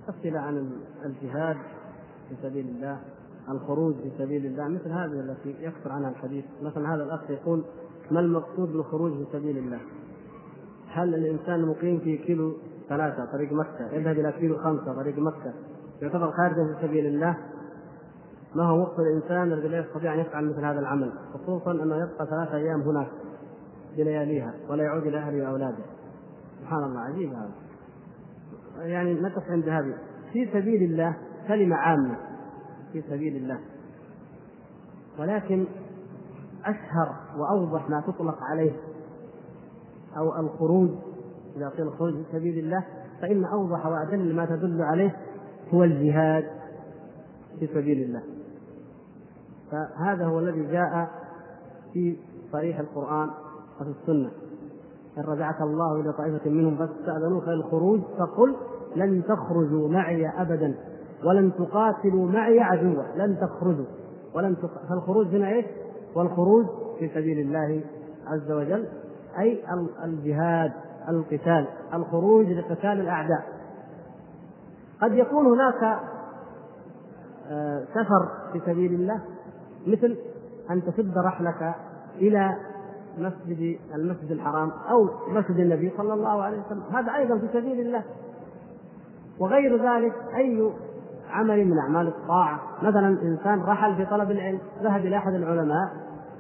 أسئلة عن الجهاد في سبيل الله الخروج في سبيل الله مثل هذه التي يكثر عنها الحديث. مثلا هذا الأخ يقول ما المقصود بالخروج في سبيل الله؟ هل الإنسان مقيم في كيلو ثلاثة طريق مكة يذهب إلى كيلو خمسة طريق مكة يعتبر خارجا في سبيل الله؟ ما هو وقت الإنسان الذي لا يستطيع أن يفعل مثل هذا العمل خصوصا انه يبقى ثلاثة أيام هناك بلياليها ولا يعود إلى أهله وأولاده. سبحان الله عجيب هذا. يعني نقف عند هذه في سبيل الله كلمة عامة في سبيل الله. ولكن أشهر وأوضح ما تطلق عليه أو الخروج إذا قيل الخروج في سبيل الله فإن أوضح وأدل ما تدل عليه هو الجهاد في سبيل الله. فهذا هو الذي جاء في صريح القرآن وفي السنة. إن رجعك الله إلى طائفة منهم فاستأذنوك للخروج فقل لن تخرجوا معي أبدا ولن تقاتلوا معي عدوا. لن تخرجوا. ولن تق... فالخروج هنا إيش؟ والخروج في سبيل الله عز وجل أي الجهاد القتال الخروج لقتال الأعداء. قد يكون هناك آه، سفر في سبيل الله مثل أن تشد رحلك إلى مسجد المسجد الحرام أو مسجد النبي صلى الله عليه وسلم. هذا أيضا في سبيل الله. وغير ذلك أي عمل من أعمال الطاعة. مثلا إنسان رحل في طلب العلم ذهب إلى أحد العلماء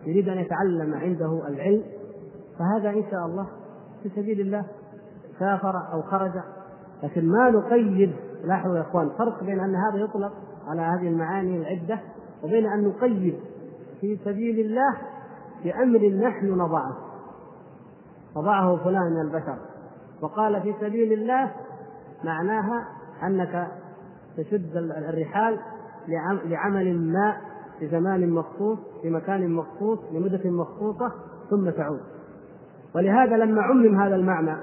يريد أن يتعلم عنده العلم فهذا إن شاء الله في سبيل الله سافر أو خرج. لكن ما نقيد لاحظوا يا إخوان فرق بين أن هذا يطلق على هذه المعاني العدة وبين أن نقيد في سبيل الله بأمر نحن نضعه. وضعه فلان من البشر. وقال في سبيل الله معناها أنك تشد الرحال لعمل ما في زمان مخصوص في مكان مخصوص لمدة مخصوصة ثم تعود. ولهذا لما عمم هذا المعنى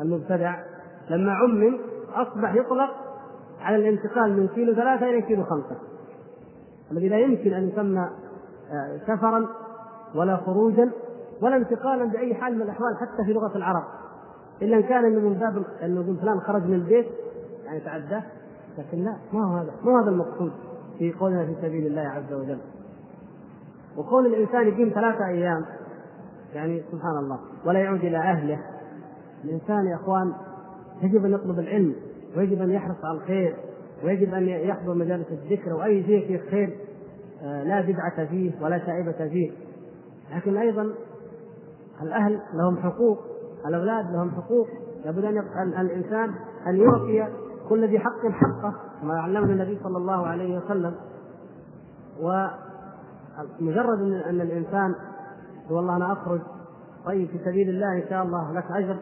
المبتدع لما عمم أصبح يطلق على الانتقال من كيلو ثلاثة إلى كيلو خمسة. الذي لا يمكن أن يسمى آه، سفرا ولا خروجا ولا انتقالا بأي حال من الأحوال حتى في لغة العرب. إلا إن كان من باب أنه فلان خرج من البيت يعني تعداه لكن لا ما هو هذا ما هو هذا المقصود في قولنا في سبيل الله عز وجل. وكون الإنسان يقيم ثلاثة أيام يعني سبحان الله ولا يعود إلى أهله. الإنسان يا إخوان يجب أن يطلب العلم ويجب أن يحرص على الخير. ويجب أن يحضر مجالس الذكر وأي شيء فيه خير آه، لا بدعة فيه ولا شائبة فيه. لكن أيضا الأهل لهم حقوق الأولاد لهم حقوق. لابد أن الإنسان أن يعطي كل ذي حق حقه كما علمنا النبي صلى الله عليه وسلم. ومجرد أن الإنسان والله أنا أخرج طيب في سبيل الله إن شاء الله لك أجر.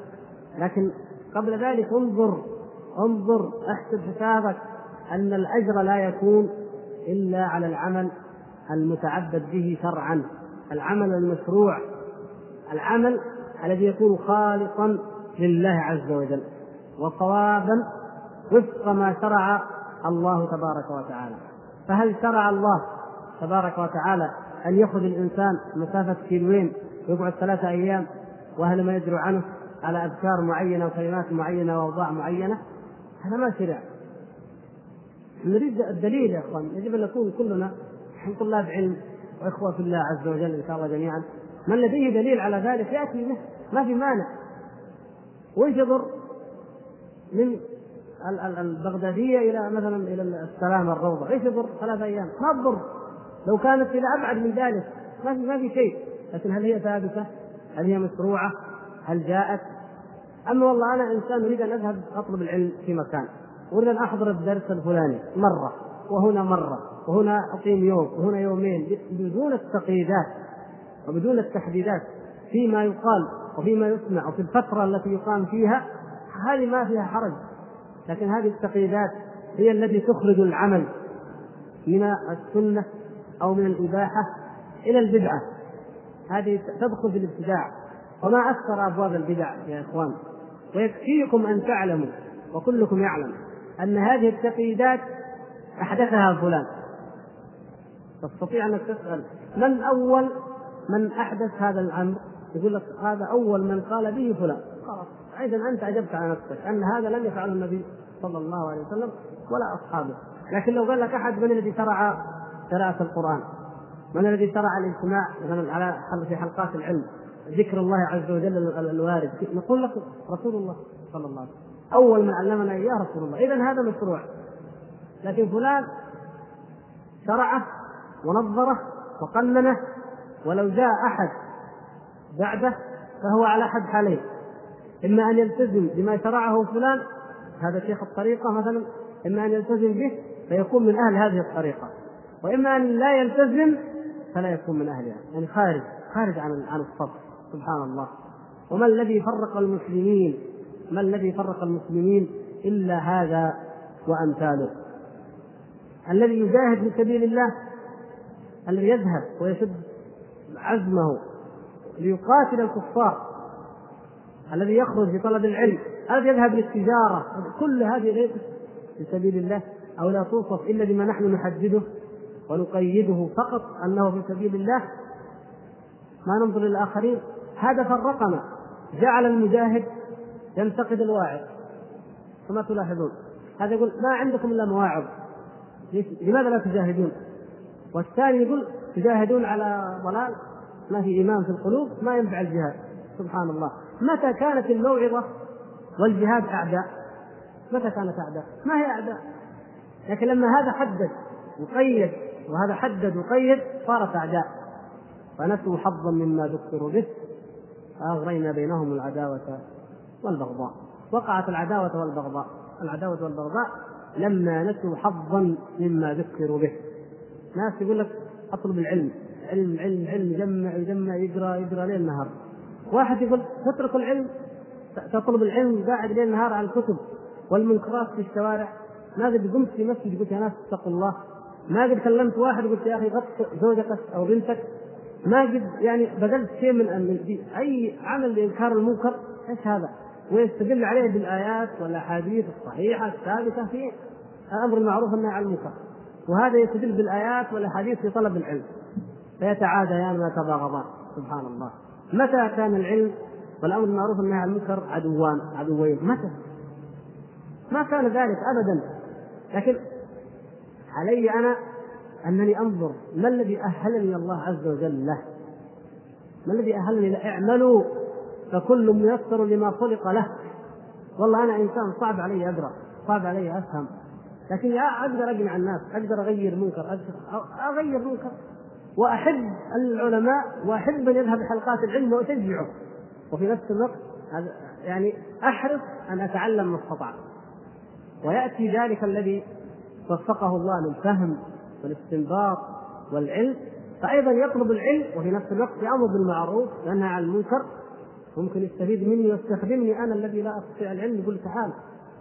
لكن قبل ذلك انظر انظر احسب حسابك. أن الأجر لا يكون إلا على العمل المتعبد به شرعا. العمل المشروع العمل الذي يكون خالصا لله عز وجل وصوابا وفق ما شرع الله تبارك وتعالى. فهل شرع الله تبارك وتعالى أن يأخذ الإنسان مسافة كيلوين ويقعد ثلاثة أيام واهل ما يدروا عنه على أذكار معينة وكلمات معينة وأوضاع معينة؟ هذا ما شرع. نريد الدليل يا إخوان. يجب أن نكون كلنا نحن طلاب علم وإخوة في الله عز وجل إن شاء الله جميعا. من لديه دليل على ذلك يأتي به. ما في مانع. وش يضر من البغدادية إلى مثلا إلى السلام الروضة. إيش يضر؟ ثلاث أيام. ما تضر. لو كانت إلى أبعد من ذلك. ما في ما في شيء. لكن هل هي ثابتة؟ هل هي مشروعة؟ هل جاءت؟ أما والله أنا إنسان أريد أن أذهب أطلب العلم في مكان. ان أحضر الدرس الفلاني. مرة. وهنا مرة. وهنا أقيم يوم. وهنا يومين. بدون التقييدات. وبدون التحديدات. فيما يقال وفيما يسمع. وفي الفترة التي يقام فيها. هذه ما فيها حرج. لكن هذه التقييدات هي التي تخرج العمل من السنة أو من الإباحة إلى البدعة. هذه تدخل في الابتداع. وما أكثر أبواب البدع يا إخوان. ويكفيكم أن تعلموا. وكلكم يعلم. أن هذه التقييدات أحدثها فلان. تستطيع أنك تسأل من أول من أحدث هذا الأمر؟ يقول لك هذا أول من قال به فلان. خلاص إذا أنت أجبت على نفسك أن هذا لم يفعله النبي صلى الله عليه وسلم ولا أصحابه. لكن لو قال لك أحد من الذي شرع قراءة القرآن؟ من الذي شرع الاجتماع؟ مثلا على في حلقات العلم. ذكر الله عز وجل الوارد. نقول لك رسول الله صلى الله عليه وسلم. أول من علمنا إياه رسول الله. اذا هذا مشروع. لكن فلان شرعه ونظره وقننه ولو جاء أحد بعده فهو على حد حالين. إما أن يلتزم بما شرعه فلان هذا شيخ الطريقة مثلا إما أن يلتزم به فيكون من أهل هذه الطريقة. وإما أن لا يلتزم فلا يكون من أهلها. يعني خارج خارج عن عن الصف. سبحان الله. وما الذي فرق المسلمين؟ ما الذي فرق المسلمين إلا هذا وأمثاله؟ الذي يجاهد في سبيل الله الذي يذهب ويشد عزمه ليقاتل الكفار الذي يخرج في طلب العلم الذي يذهب للتجارة كل هذه ليست في سبيل الله أو لا توصف إلا بما نحن نحدده ونقيده فقط أنه في سبيل الله. ما ننظر للآخرين هذا فرقنا. جعل المجاهد ينتقد الواعظ. كما تلاحظون. هذا يقول ما عندكم إلا مواعظ. لماذا لا تجاهدون؟ والثاني يقول تجاهدون على ضلال. ما في إيمان في القلوب ما ينفع الجهاد. سبحان الله. متى كانت الموعظة والجهاد أعداء؟ متى كانت أعداء؟ ما هي أعداء؟ لكن لما هذا حدد وقيد وهذا حدد وقيد صارت أعداء. فنسوا حظا مما ذكروا به. فأغرينا بينهم العداوة. والبغضاء. وقعت العداوة والبغضاء. العداوة والبغضاء لما نسوا حظا مما ذكروا به. ناس يقول لك أطلب العلم. علم علم علم يجمع يجمع يقرأ يقرأ ليل نهار. واحد يقول تترك العلم تطلب العلم قاعد ليل نهار على الكتب والمنكرات في الشوارع. ما قد قمت في مسجد قلت يا ناس اتقوا الله. ما قد كلمت واحد قلت يا أخي غط زوجتك أو بنتك. ما قد يعني بذلت شيء من أي عمل لإنكار المنكر. إيش هذا؟ ويستدل عليه بالآيات والأحاديث الصحيحة الثابتة في أمر المعروف والنهي عن المنكر. وهذا يستدل بالآيات والأحاديث في طلب العلم. فيتعاديان ويتباغضان سبحان الله متى كان العلم والأمر بالمعروف والنهي عن المنكر عدوان عدوين؟ متى؟ ما كان ذلك ابدا. لكن علي أنا أنني أنظر ما الذي أهلني الله عز وجل له؟ ما الذي أهلني؟ له اعملوا فكل ميسر لما خلق له. والله أنا إنسان صعب علي أقرأ صعب علي أفهم. لكن أقدر اقنع الناس أقدر أغير منكر أقدر أغير منكر. وأحب العلماء وأحب من يذهب حلقات العلم وأشجعه. وفي نفس الوقت يعني أحرص أن أتعلم ما استطعت. ويأتي ذلك الذي وفقه الله للفهم والاستنباط والعلم. فايضا يطلب العلم وفي نفس الوقت يأمر بالمعروف وينهى عن المنكر. ممكن يستفيد مني ويستخدمني أنا الذي لا أستطيع العلم يقول تعال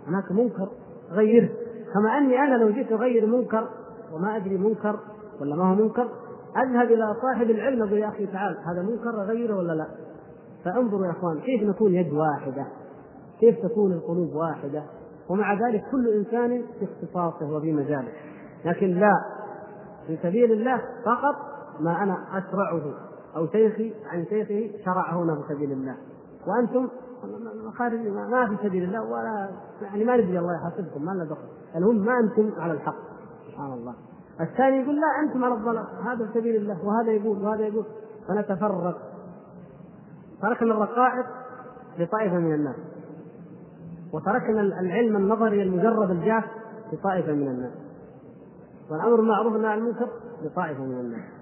هناك منكر غيره كما أني أنا لو جيت أغير منكر وما أدري منكر ولا ما هو منكر أذهب إلى صاحب العلم أقول يا أخي تعال هذا منكر اغيره ولا لا؟ فأنظروا يا أخوان كيف نكون يد واحدة؟ كيف تكون القلوب واحدة؟ ومع ذلك كل إنسان في اختصاصه وفي مجاله لكن لا في سبيل الله فقط ما أنا أشرعه أو شيخي عن شيخه شرعه هنا في سبيل الله. وأنتم خارج ما في سبيل الله ولا يعني ما ندري الله يحاسبكم ما لنا دخل. المهم ما أنتم على الحق. سبحان الله. الثاني يقول لا أنتم على الضلال. هذا في سبيل الله وهذا يقول وهذا يقول. فنتفرق. تركنا الرقائق لطائفة من الناس. وتركنا العلم النظري المجرد الجاف لطائفة من الناس. والأمر بالمعروف والنهي عن المنكر لطائفة من الناس.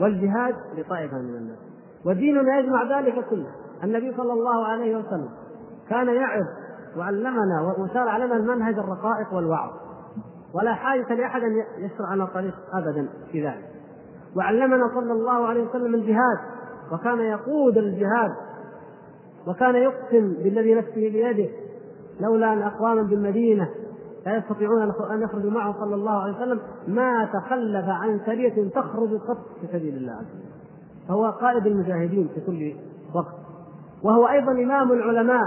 والجهاد لطائفة من الناس. وديننا يجمع ذلك كله. النبي صلى الله عليه وسلم كان يعظ وعلمنا وشرع لنا المنهج الرقائق والوعظ. ولا حاجة لأحد أن يشرع لنا طريق أبدا في ذلك. وعلمنا صلى الله عليه وسلم الجهاد وكان يقود الجهاد وكان يقسم بالذي نفسه بيده لولا أن أقواما بالمدينة لا يستطيعون أن يخرجوا معه صلى الله عليه وسلم ما تخلف عن سرية تخرج قط في سبيل الله عز وجل. فهو قائد المجاهدين في كل وقت. وهو أيضا إمام العلماء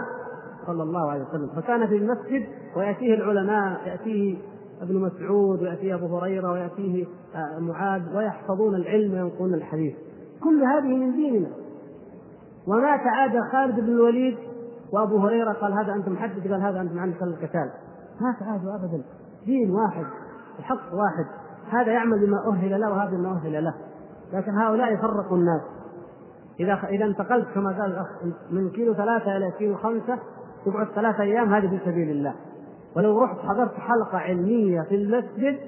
صلى الله عليه وسلم. فكان في المسجد ويأتيه العلماء يأتيه ابن مسعود ويأتيه أبو هريرة ويأتيه آه، معاذ ويحفظون العلم وينقلون الحديث. كل هذه من ديننا. وما تعادى خالد بن الوليد وأبو هريرة قال هذا أنت محدث قال هذا أنت معنى القتال. ما تعادوا ابدا. دين واحد الحق واحد. هذا يعمل بما أهل له وهذا بما أهل له. لكن هؤلاء فرقوا الناس. إذا إذا انتقلت كما قال الأخ من كيلو ثلاثة إلى كيلو خمسة تقعد ثلاثة أيام هذه في سبيل الله. ولو رحت حضرت حلقة علمية في المسجد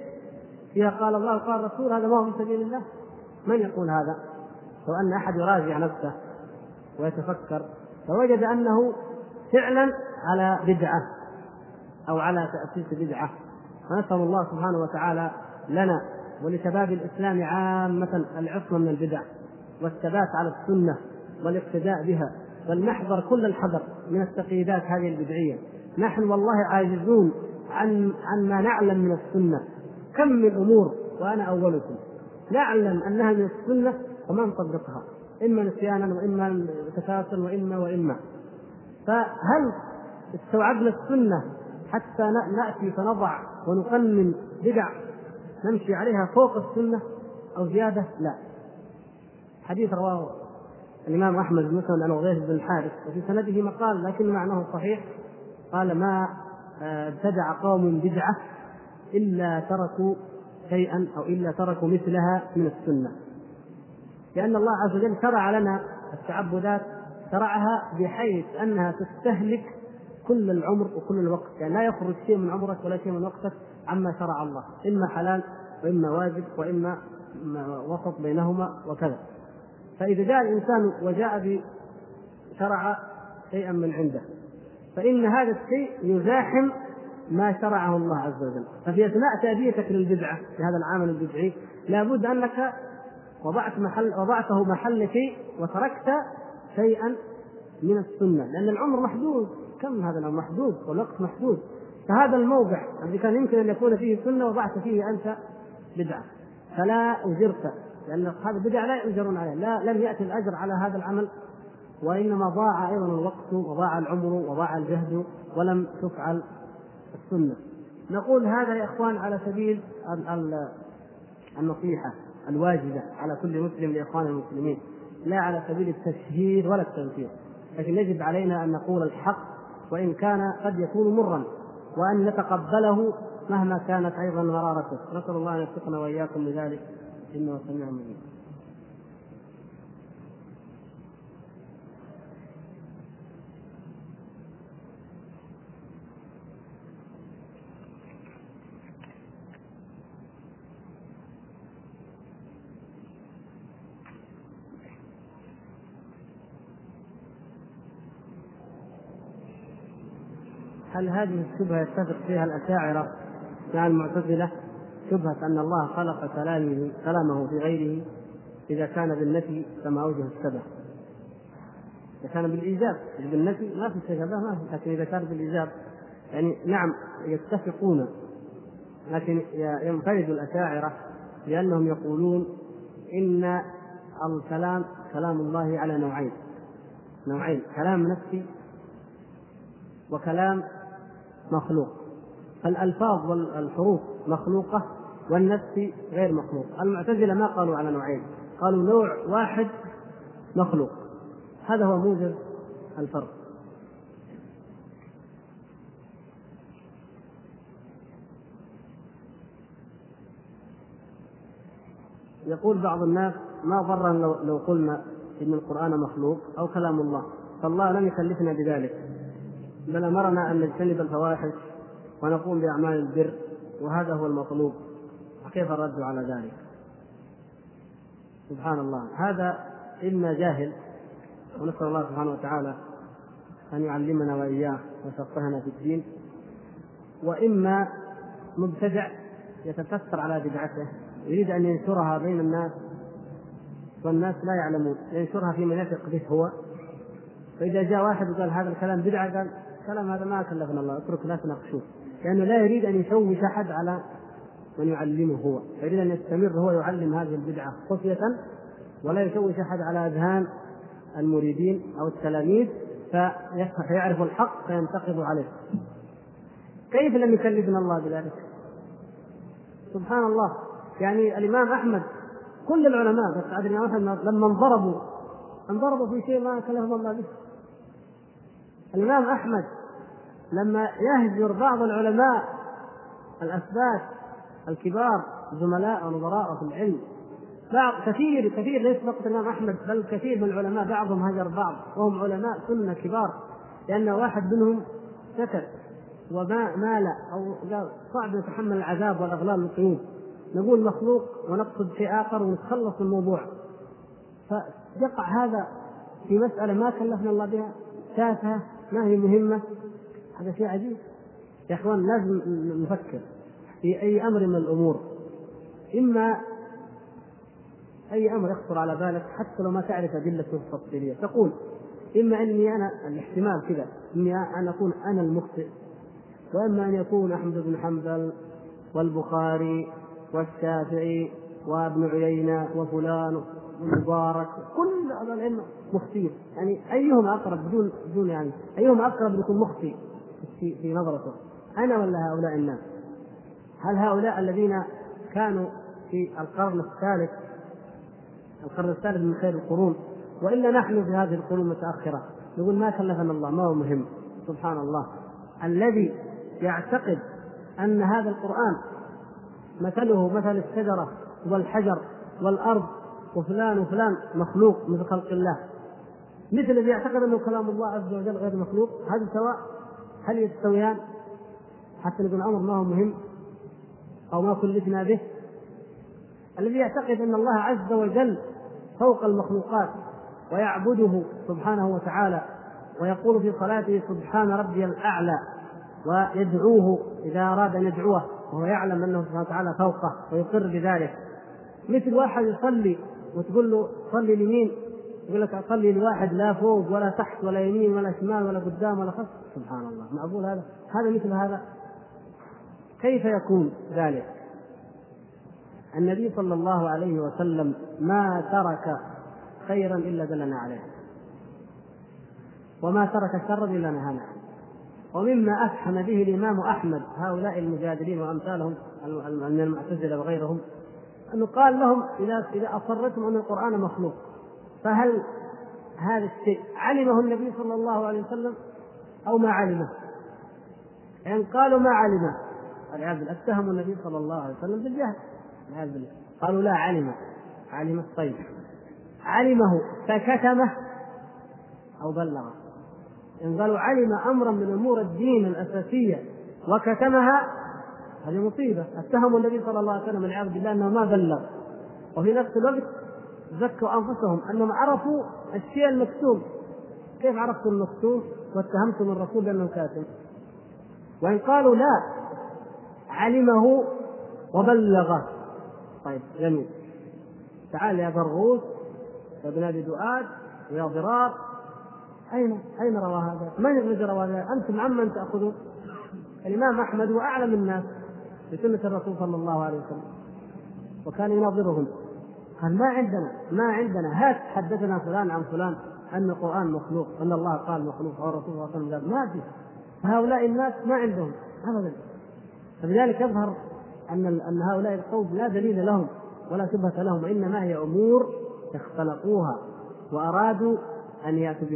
فيها قال الله وقال الرسول هذا ما هو في سبيل الله؟ من يقول هذا؟ لو أن أحد يراجع نفسه ويتفكر فوجد أنه فعلا على بدعة. أو على تأسيس بدعة. فنسال الله سبحانه وتعالى لنا ولشباب الإسلام عامة العصمة من البدع والثبات على السنة والاقتداء بها بل نحذر كل الحذر من التقييدات هذه البدعية. نحن والله عاجزون عن عن ما نعلم من السنة. كم من أمور وأنا أولكم. نعلم أنها من السنة وما نطبقها إما نسيانا وإما تكاسلا وإما وإما. فهل استوعبنا السنة حتى نأتي فنضع ونقنن بدع نمشي عليها فوق السنة أو زيادة؟ لا. حديث رواه الإمام أحمد بن مسلم عن غيث بن الحارث وفي سنده مقال لكن معناه صحيح قال ما آه، ابتدع قوم بدعة إلا تركوا شيئا أو إلا تركوا مثلها من السنة. لأن الله عز وجل شرع لنا التعبدات شرعها بحيث أنها تستهلك كل العمر وكل الوقت. يعني لا يخرج شيء من عمرك ولا شيء من وقتك عما شرع الله. إما حلال وإما واجب وإما وسط بينهما وكذا. فإذا جاء الإنسان وجاء بشرع شيئا من عنده فإن هذا الشيء يزاحم ما شرعه الله عز وجل. ففي أثناء تأديتك للبدعة في هذا العمل البدعي لابد أنك وضعت محل وضعته محل شيء وتركت شيئا من السنة. لأن العمر محدود. كم هذا العمر محدود والوقت محدود. فهذا الموضع الذي كان يمكن أن يكون فيه سنة وضعت فيه أنت بدعة. فلا أجرت لأن اصحاب البدع لا يؤجرون عليه لا لم يأتي الأجر على هذا العمل وإنما ضاع أيضا الوقت وضاع العمر وضاع الجهد ولم تفعل السنة. نقول هذا يا إخوان على سبيل النصيحة الواجبة على كل مسلم لاخوان المسلمين. لا على سبيل التشهير ولا التنفير لكن يجب علينا أن نقول الحق وإن كان قد يكون مرا وأن نتقبله مهما كانت أيضا مرارته. نسأل الله أن يوفقنا وإياكم لذلك. إنه سميع مجيب. هل هذه الشبهة يتفق فيها الأشاعرة مع المعتزلة؟ شبهة أن الله خلق كلامه كلامه في غيره إذا كان بالنفي كما أوجه الشبه إذا كان بالإيجاب بالنفي ما في شبه ما في لكن إذا كان بالإيجاب يعني نعم يتفقون لكن ينفرد الأشاعرة لأنهم يقولون إن الكلام كلام الله على نوعين. نوعين كلام نفسي وكلام مخلوق. الألفاظ والحروف مخلوقة والنفس غير مخلوق. المعتزلة ما قالوا على نوعين. قالوا نوع واحد مخلوق. هذا هو موجز الفرق. يقول بعض الناس ما ضر لو, لو قلنا إن القرآن مخلوق أو كلام الله. فالله لم يكلفنا بذلك. بل امرنا أن نجتنب الفواحش ونقوم بأعمال البر وهذا هو المطلوب. وكيف الرد على ذلك؟ سبحان الله. هذا إما جاهل ونسأل الله سبحانه وتعالى أن يعلمنا وإياه ويفقهنا في الدين وإما مبتدع يتكثر على بدعته يريد أن ينشرها بين الناس والناس لا يعلمون ينشرها في من يثق به هو. فإذا جاء واحد وقال هذا الكلام بدعة قال الكلام هذا ما كلفنا الله اترك لا تناقشوه. لأنه لا يريد أن يشوش أحد على من يعلمه هو. يريد أن يستمر هو يعلم هذه البدعة خفية ولا يشوش أحد على أذهان المريدين أو التلاميذ فيعرف الحق فينتقض عليه. كيف لم يكلفنا الله بذلك؟ سبحان الله. يعني الإمام أحمد كل العلماء بس الامام احمد لما انضربوا انضربوا في شيء ما كلفهم الله به. الإمام أحمد لما يهجر بعض العلماء الأثبات الكبار زملاء ونظراء في العلم. بعض كثير كثير ليس فقط الإمام أحمد بل كثير من العلماء بعضهم هجر بعض وهم علماء سنة كبار لأن واحد منهم سكت وما مال أو صعب يتحمل العذاب والأغلال والقيود نقول مخلوق ونقصد شيء آخر ونتخلص من الموضوع. فيقع هذا في مسألة ما كلفنا الله بها تافهة ما هي مهمة؟ هذا شيء عجيب. يا إخوان لازم نفكر في أي أمر من الأمور. إما أي أمر يخطر على بالك حتى لو ما تعرف ادلته التفصيليه تقول إما أني أنا الاحتمال كذا إني ان أكون أنا المخطئ. وإما أن يكون أحمد بن حنبل والبخاري والشافعي وابن عيينة وفلان ومبارك كل هذا العلم مخطئ يعني ايهم أقرب بدون بدون يعني ايهم أقرب يكون مخطئ في في نظرته؟ أنا ولا هؤلاء الناس؟ هل هؤلاء الذين كانوا في القرن الثالث القرن الثالث من خير القرون وإلا نحن في هذه القرون المتاخره نقول ما كلفنا الله ما هو مهم. سبحان الله. الذي يعتقد أن هذا القرآن مثله مثل الشجرة والحجر والأرض وفلان وفلان مخلوق مثل خلق الله. مثل الذي يعتقد أنه كلام الله عز وجل غير مخلوق هذا سواء هل يستويان؟ حتى نقول الأمر ما هو مهم أو ما كلفنا به. الذي يعتقد أن الله عز وجل فوق المخلوقات ويعبده سبحانه وتعالى ويقول في صلاته سبحان ربي الأعلى ويدعوه إذا أراد أن يدعوه وهو يعلم أنه سبحانه وتعالى فوقه ويقر بذلك. مثل واحد يصلي وتقول له صلي لمين؟ يقول لك اصلي لواحد لا فوق ولا تحت ولا يمين ولا شمال ولا قدام ولا خلف. سبحان الله. معقول هذا؟ هذا مثل هذا؟ كيف يكون ذلك؟ النبي صلى الله عليه وسلم ما ترك خيرا إلا دلنا عليه. وما ترك شرا إلا نهانا عنه. ومما افحم به الإمام أحمد هؤلاء المجادلين وأمثالهم من المعتزلة وغيرهم أنه قال لهم اذا إذا أصرتم أن القرآن مخلوق. فهل هذا الشيء علمه النبي صلى الله عليه وسلم أو ما علمه؟ يعني قالوا ما علمه والعياذ بالله اتهموا النبي صلى الله عليه وسلم بالجهل. والعياذ بالله. قالوا لا علم علم الطيب علمه فكتمه أو بلغه. إن قالوا علم أمرا من أمور الدين الأساسية وكتمها هذه مصيبة. اتهموا النبي صلى الله عليه وسلم والعياذ بالله إنه ما بلغ. وفي نفس الوقت زكوا أنفسهم أنهم عرفوا الشيء المكتوم كيف عرفتم المكتوم واتهمتم الرسول بأنه كاتم وإن قالوا لا علمه وبلغه. طيب جميل. تعال يا برغوث يا ابن ابي دؤاد ويا ضرار أين أين روى هذا؟ من الذي روى هذا؟ أنتم عمن تأخذون؟ الإمام أحمد هو أعلم الناس بسنة الرسول صلى الله عليه وسلم. وكان يناظرهم. قال ما عندنا ما عندنا. هات حدثنا فلان عن فلان أن القرآن مخلوق أن الله قال مخلوق أو الرسول صلى الله عليه وسلم. ما في. هؤلاء الناس ما عندهم ابدا. فلذلك يظهر أن أن هؤلاء القوم لا دليل لهم ولا شبهة لهم وإنما هي أمور اختلقوها وأرادوا أن يأتوا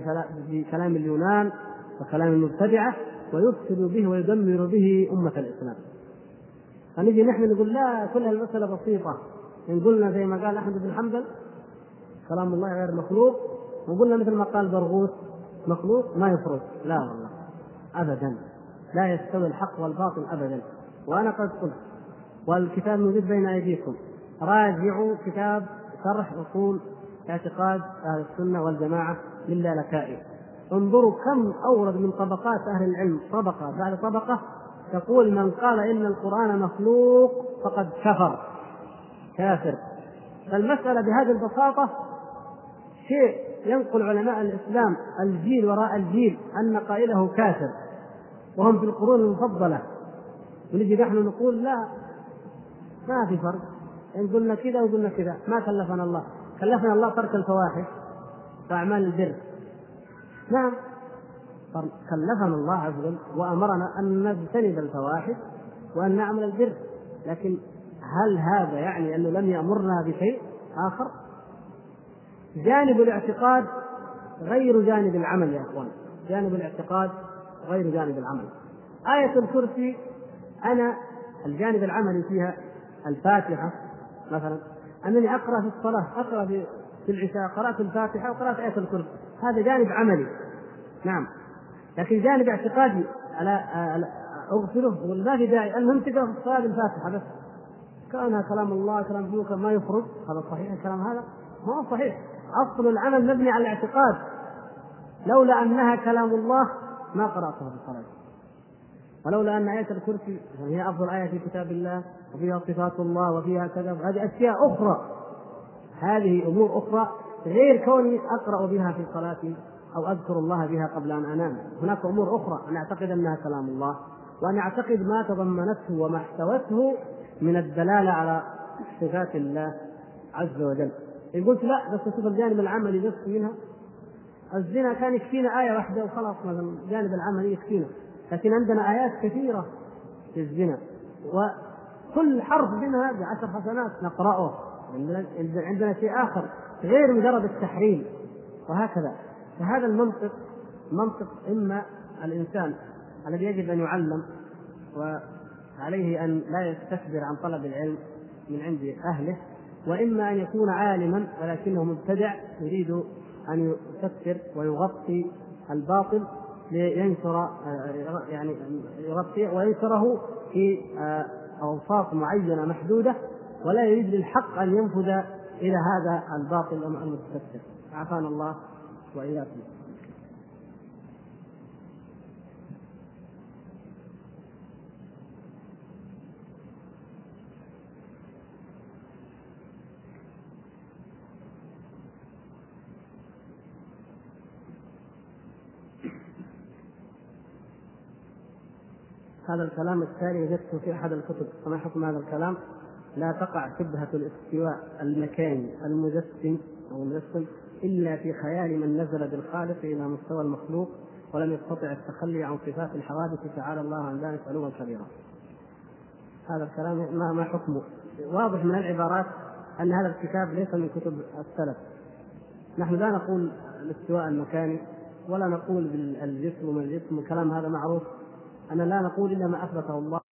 بكلام اليونان وكلام المبتدعة ويفسدوا به ويدمروا به أمة الإسلام. فنجي نحن نقول لا كل المسألة بسيطة. إن قلنا زي ما قال أحمد بن حنبل كلام الله غير مخلوق. وقلنا مثل ما قال برغوث مخلوق ما يفرق. لا والله ابدا. لا يستوي الحق والباطل ابدا. وأنا قد قلت والكتاب موجود بين أيديكم. راجعوا كتاب شرح أصول اعتقاد أهل السنة والجماعة للالكائي انظروا كم أورد من طبقات أهل العلم. طبقة بعد طبقة تقول من قال إن القرآن مخلوق فقد كفر. كافر. فالمسألة بهذه البساطة شيء ينقل علماء الإسلام الجيل وراء الجيل أن قائله كافر وهم في القرون المفضلة. ونجي نحن نقول لا ما في فرق. إن قلنا كذا وقلنا كذا ما كلفنا الله. كلفنا الله ترك الفواحش وأعمال البر. نعم كلفنا الله عز وجل وأمرنا أن نجتنب الفواحش وأن نعمل البر. لكن هل هذا يعني أنه لم يأمرنا بشيء آخر؟ جانب الاعتقاد غير جانب العمل يا إخوان. جانب الاعتقاد غير جانب العمل. آية الكرسي أنا الجانب العملي فيها الفاتحة مثلا. أنني أقرأ في الصلاة أقرأ في في العشاء قرأت الفاتحة وقرأت آية الكرسي. هذا جانب عملي. نعم. لكن جانب اعتقادي ألا أغفله ولا في داعي المهم تقرأ في الصلاة الفاتحة بس. كونها كلام الله كلام ابنك ما يفرض هذا صحيح الكلام هذا ما هو صحيح. أصل العمل مبني على الاعتقاد. لولا أنها كلام الله ما قرأتها في الصلاة ولولا أن آية الكرسي هي أفضل آية في كتاب الله وفيها صفات الله وفيها كذا هذه أشياء أخرى. هذه أمور أخرى غير كوني أقرأ بها في صلاتي أو أذكر الله بها قبل أن أنام. هناك أمور أخرى. أن أعتقد أنها كلام الله وأن أعتقد ما تضمنته وما احتوته من الدلالة على صفات الله عز وجل. إن قلت لا بس أشوف الجانب العملي بس منها. الزنا كان يكفينا آية واحدة وخلاص مثلا الجانب العملي يكفينا. لكن عندنا آيات كثيرة في الزنا وكل حرف منها بعشر حسنات نقرأه. عندنا شيء آخر غير مجرد التحريم وهكذا. فهذا المنطق منطق إما الإنسان الذي يجب أن يعلم وعليه أن لا يستكبر عن طلب العلم من عند أهله وإما أن يكون عالما ولكنه مبتدع يريد أن يفسر ويغطي الباطل لينشر يعني يغطي وينشره في أوصاف معينة محدودة ولا يريد للحق أن ينفذ إلى هذا الباطل المتفسر عافانا الله وإياكم. هذا الكلام التالي وجدته في أحد الكتب فما حكم هذا الكلام؟ لا تقع شبهة الاستواء المكاني المجسم أو المجسم إلا في خيال من نزل بالخالق إلى مستوى المخلوق ولم يستطع التخلي عن صفات الحوادث تعالى الله عن ذلك علوا كبيرا. هذا الكلام ما ما حكمه؟ واضح من العبارات أن هذا الكتاب ليس من كتب السلف. نحن لا نقول الاستواء المكاني ولا نقول بالجسم وما الجسم وكلام هذا معروف أن لا نقول إلا ما أثبته الله.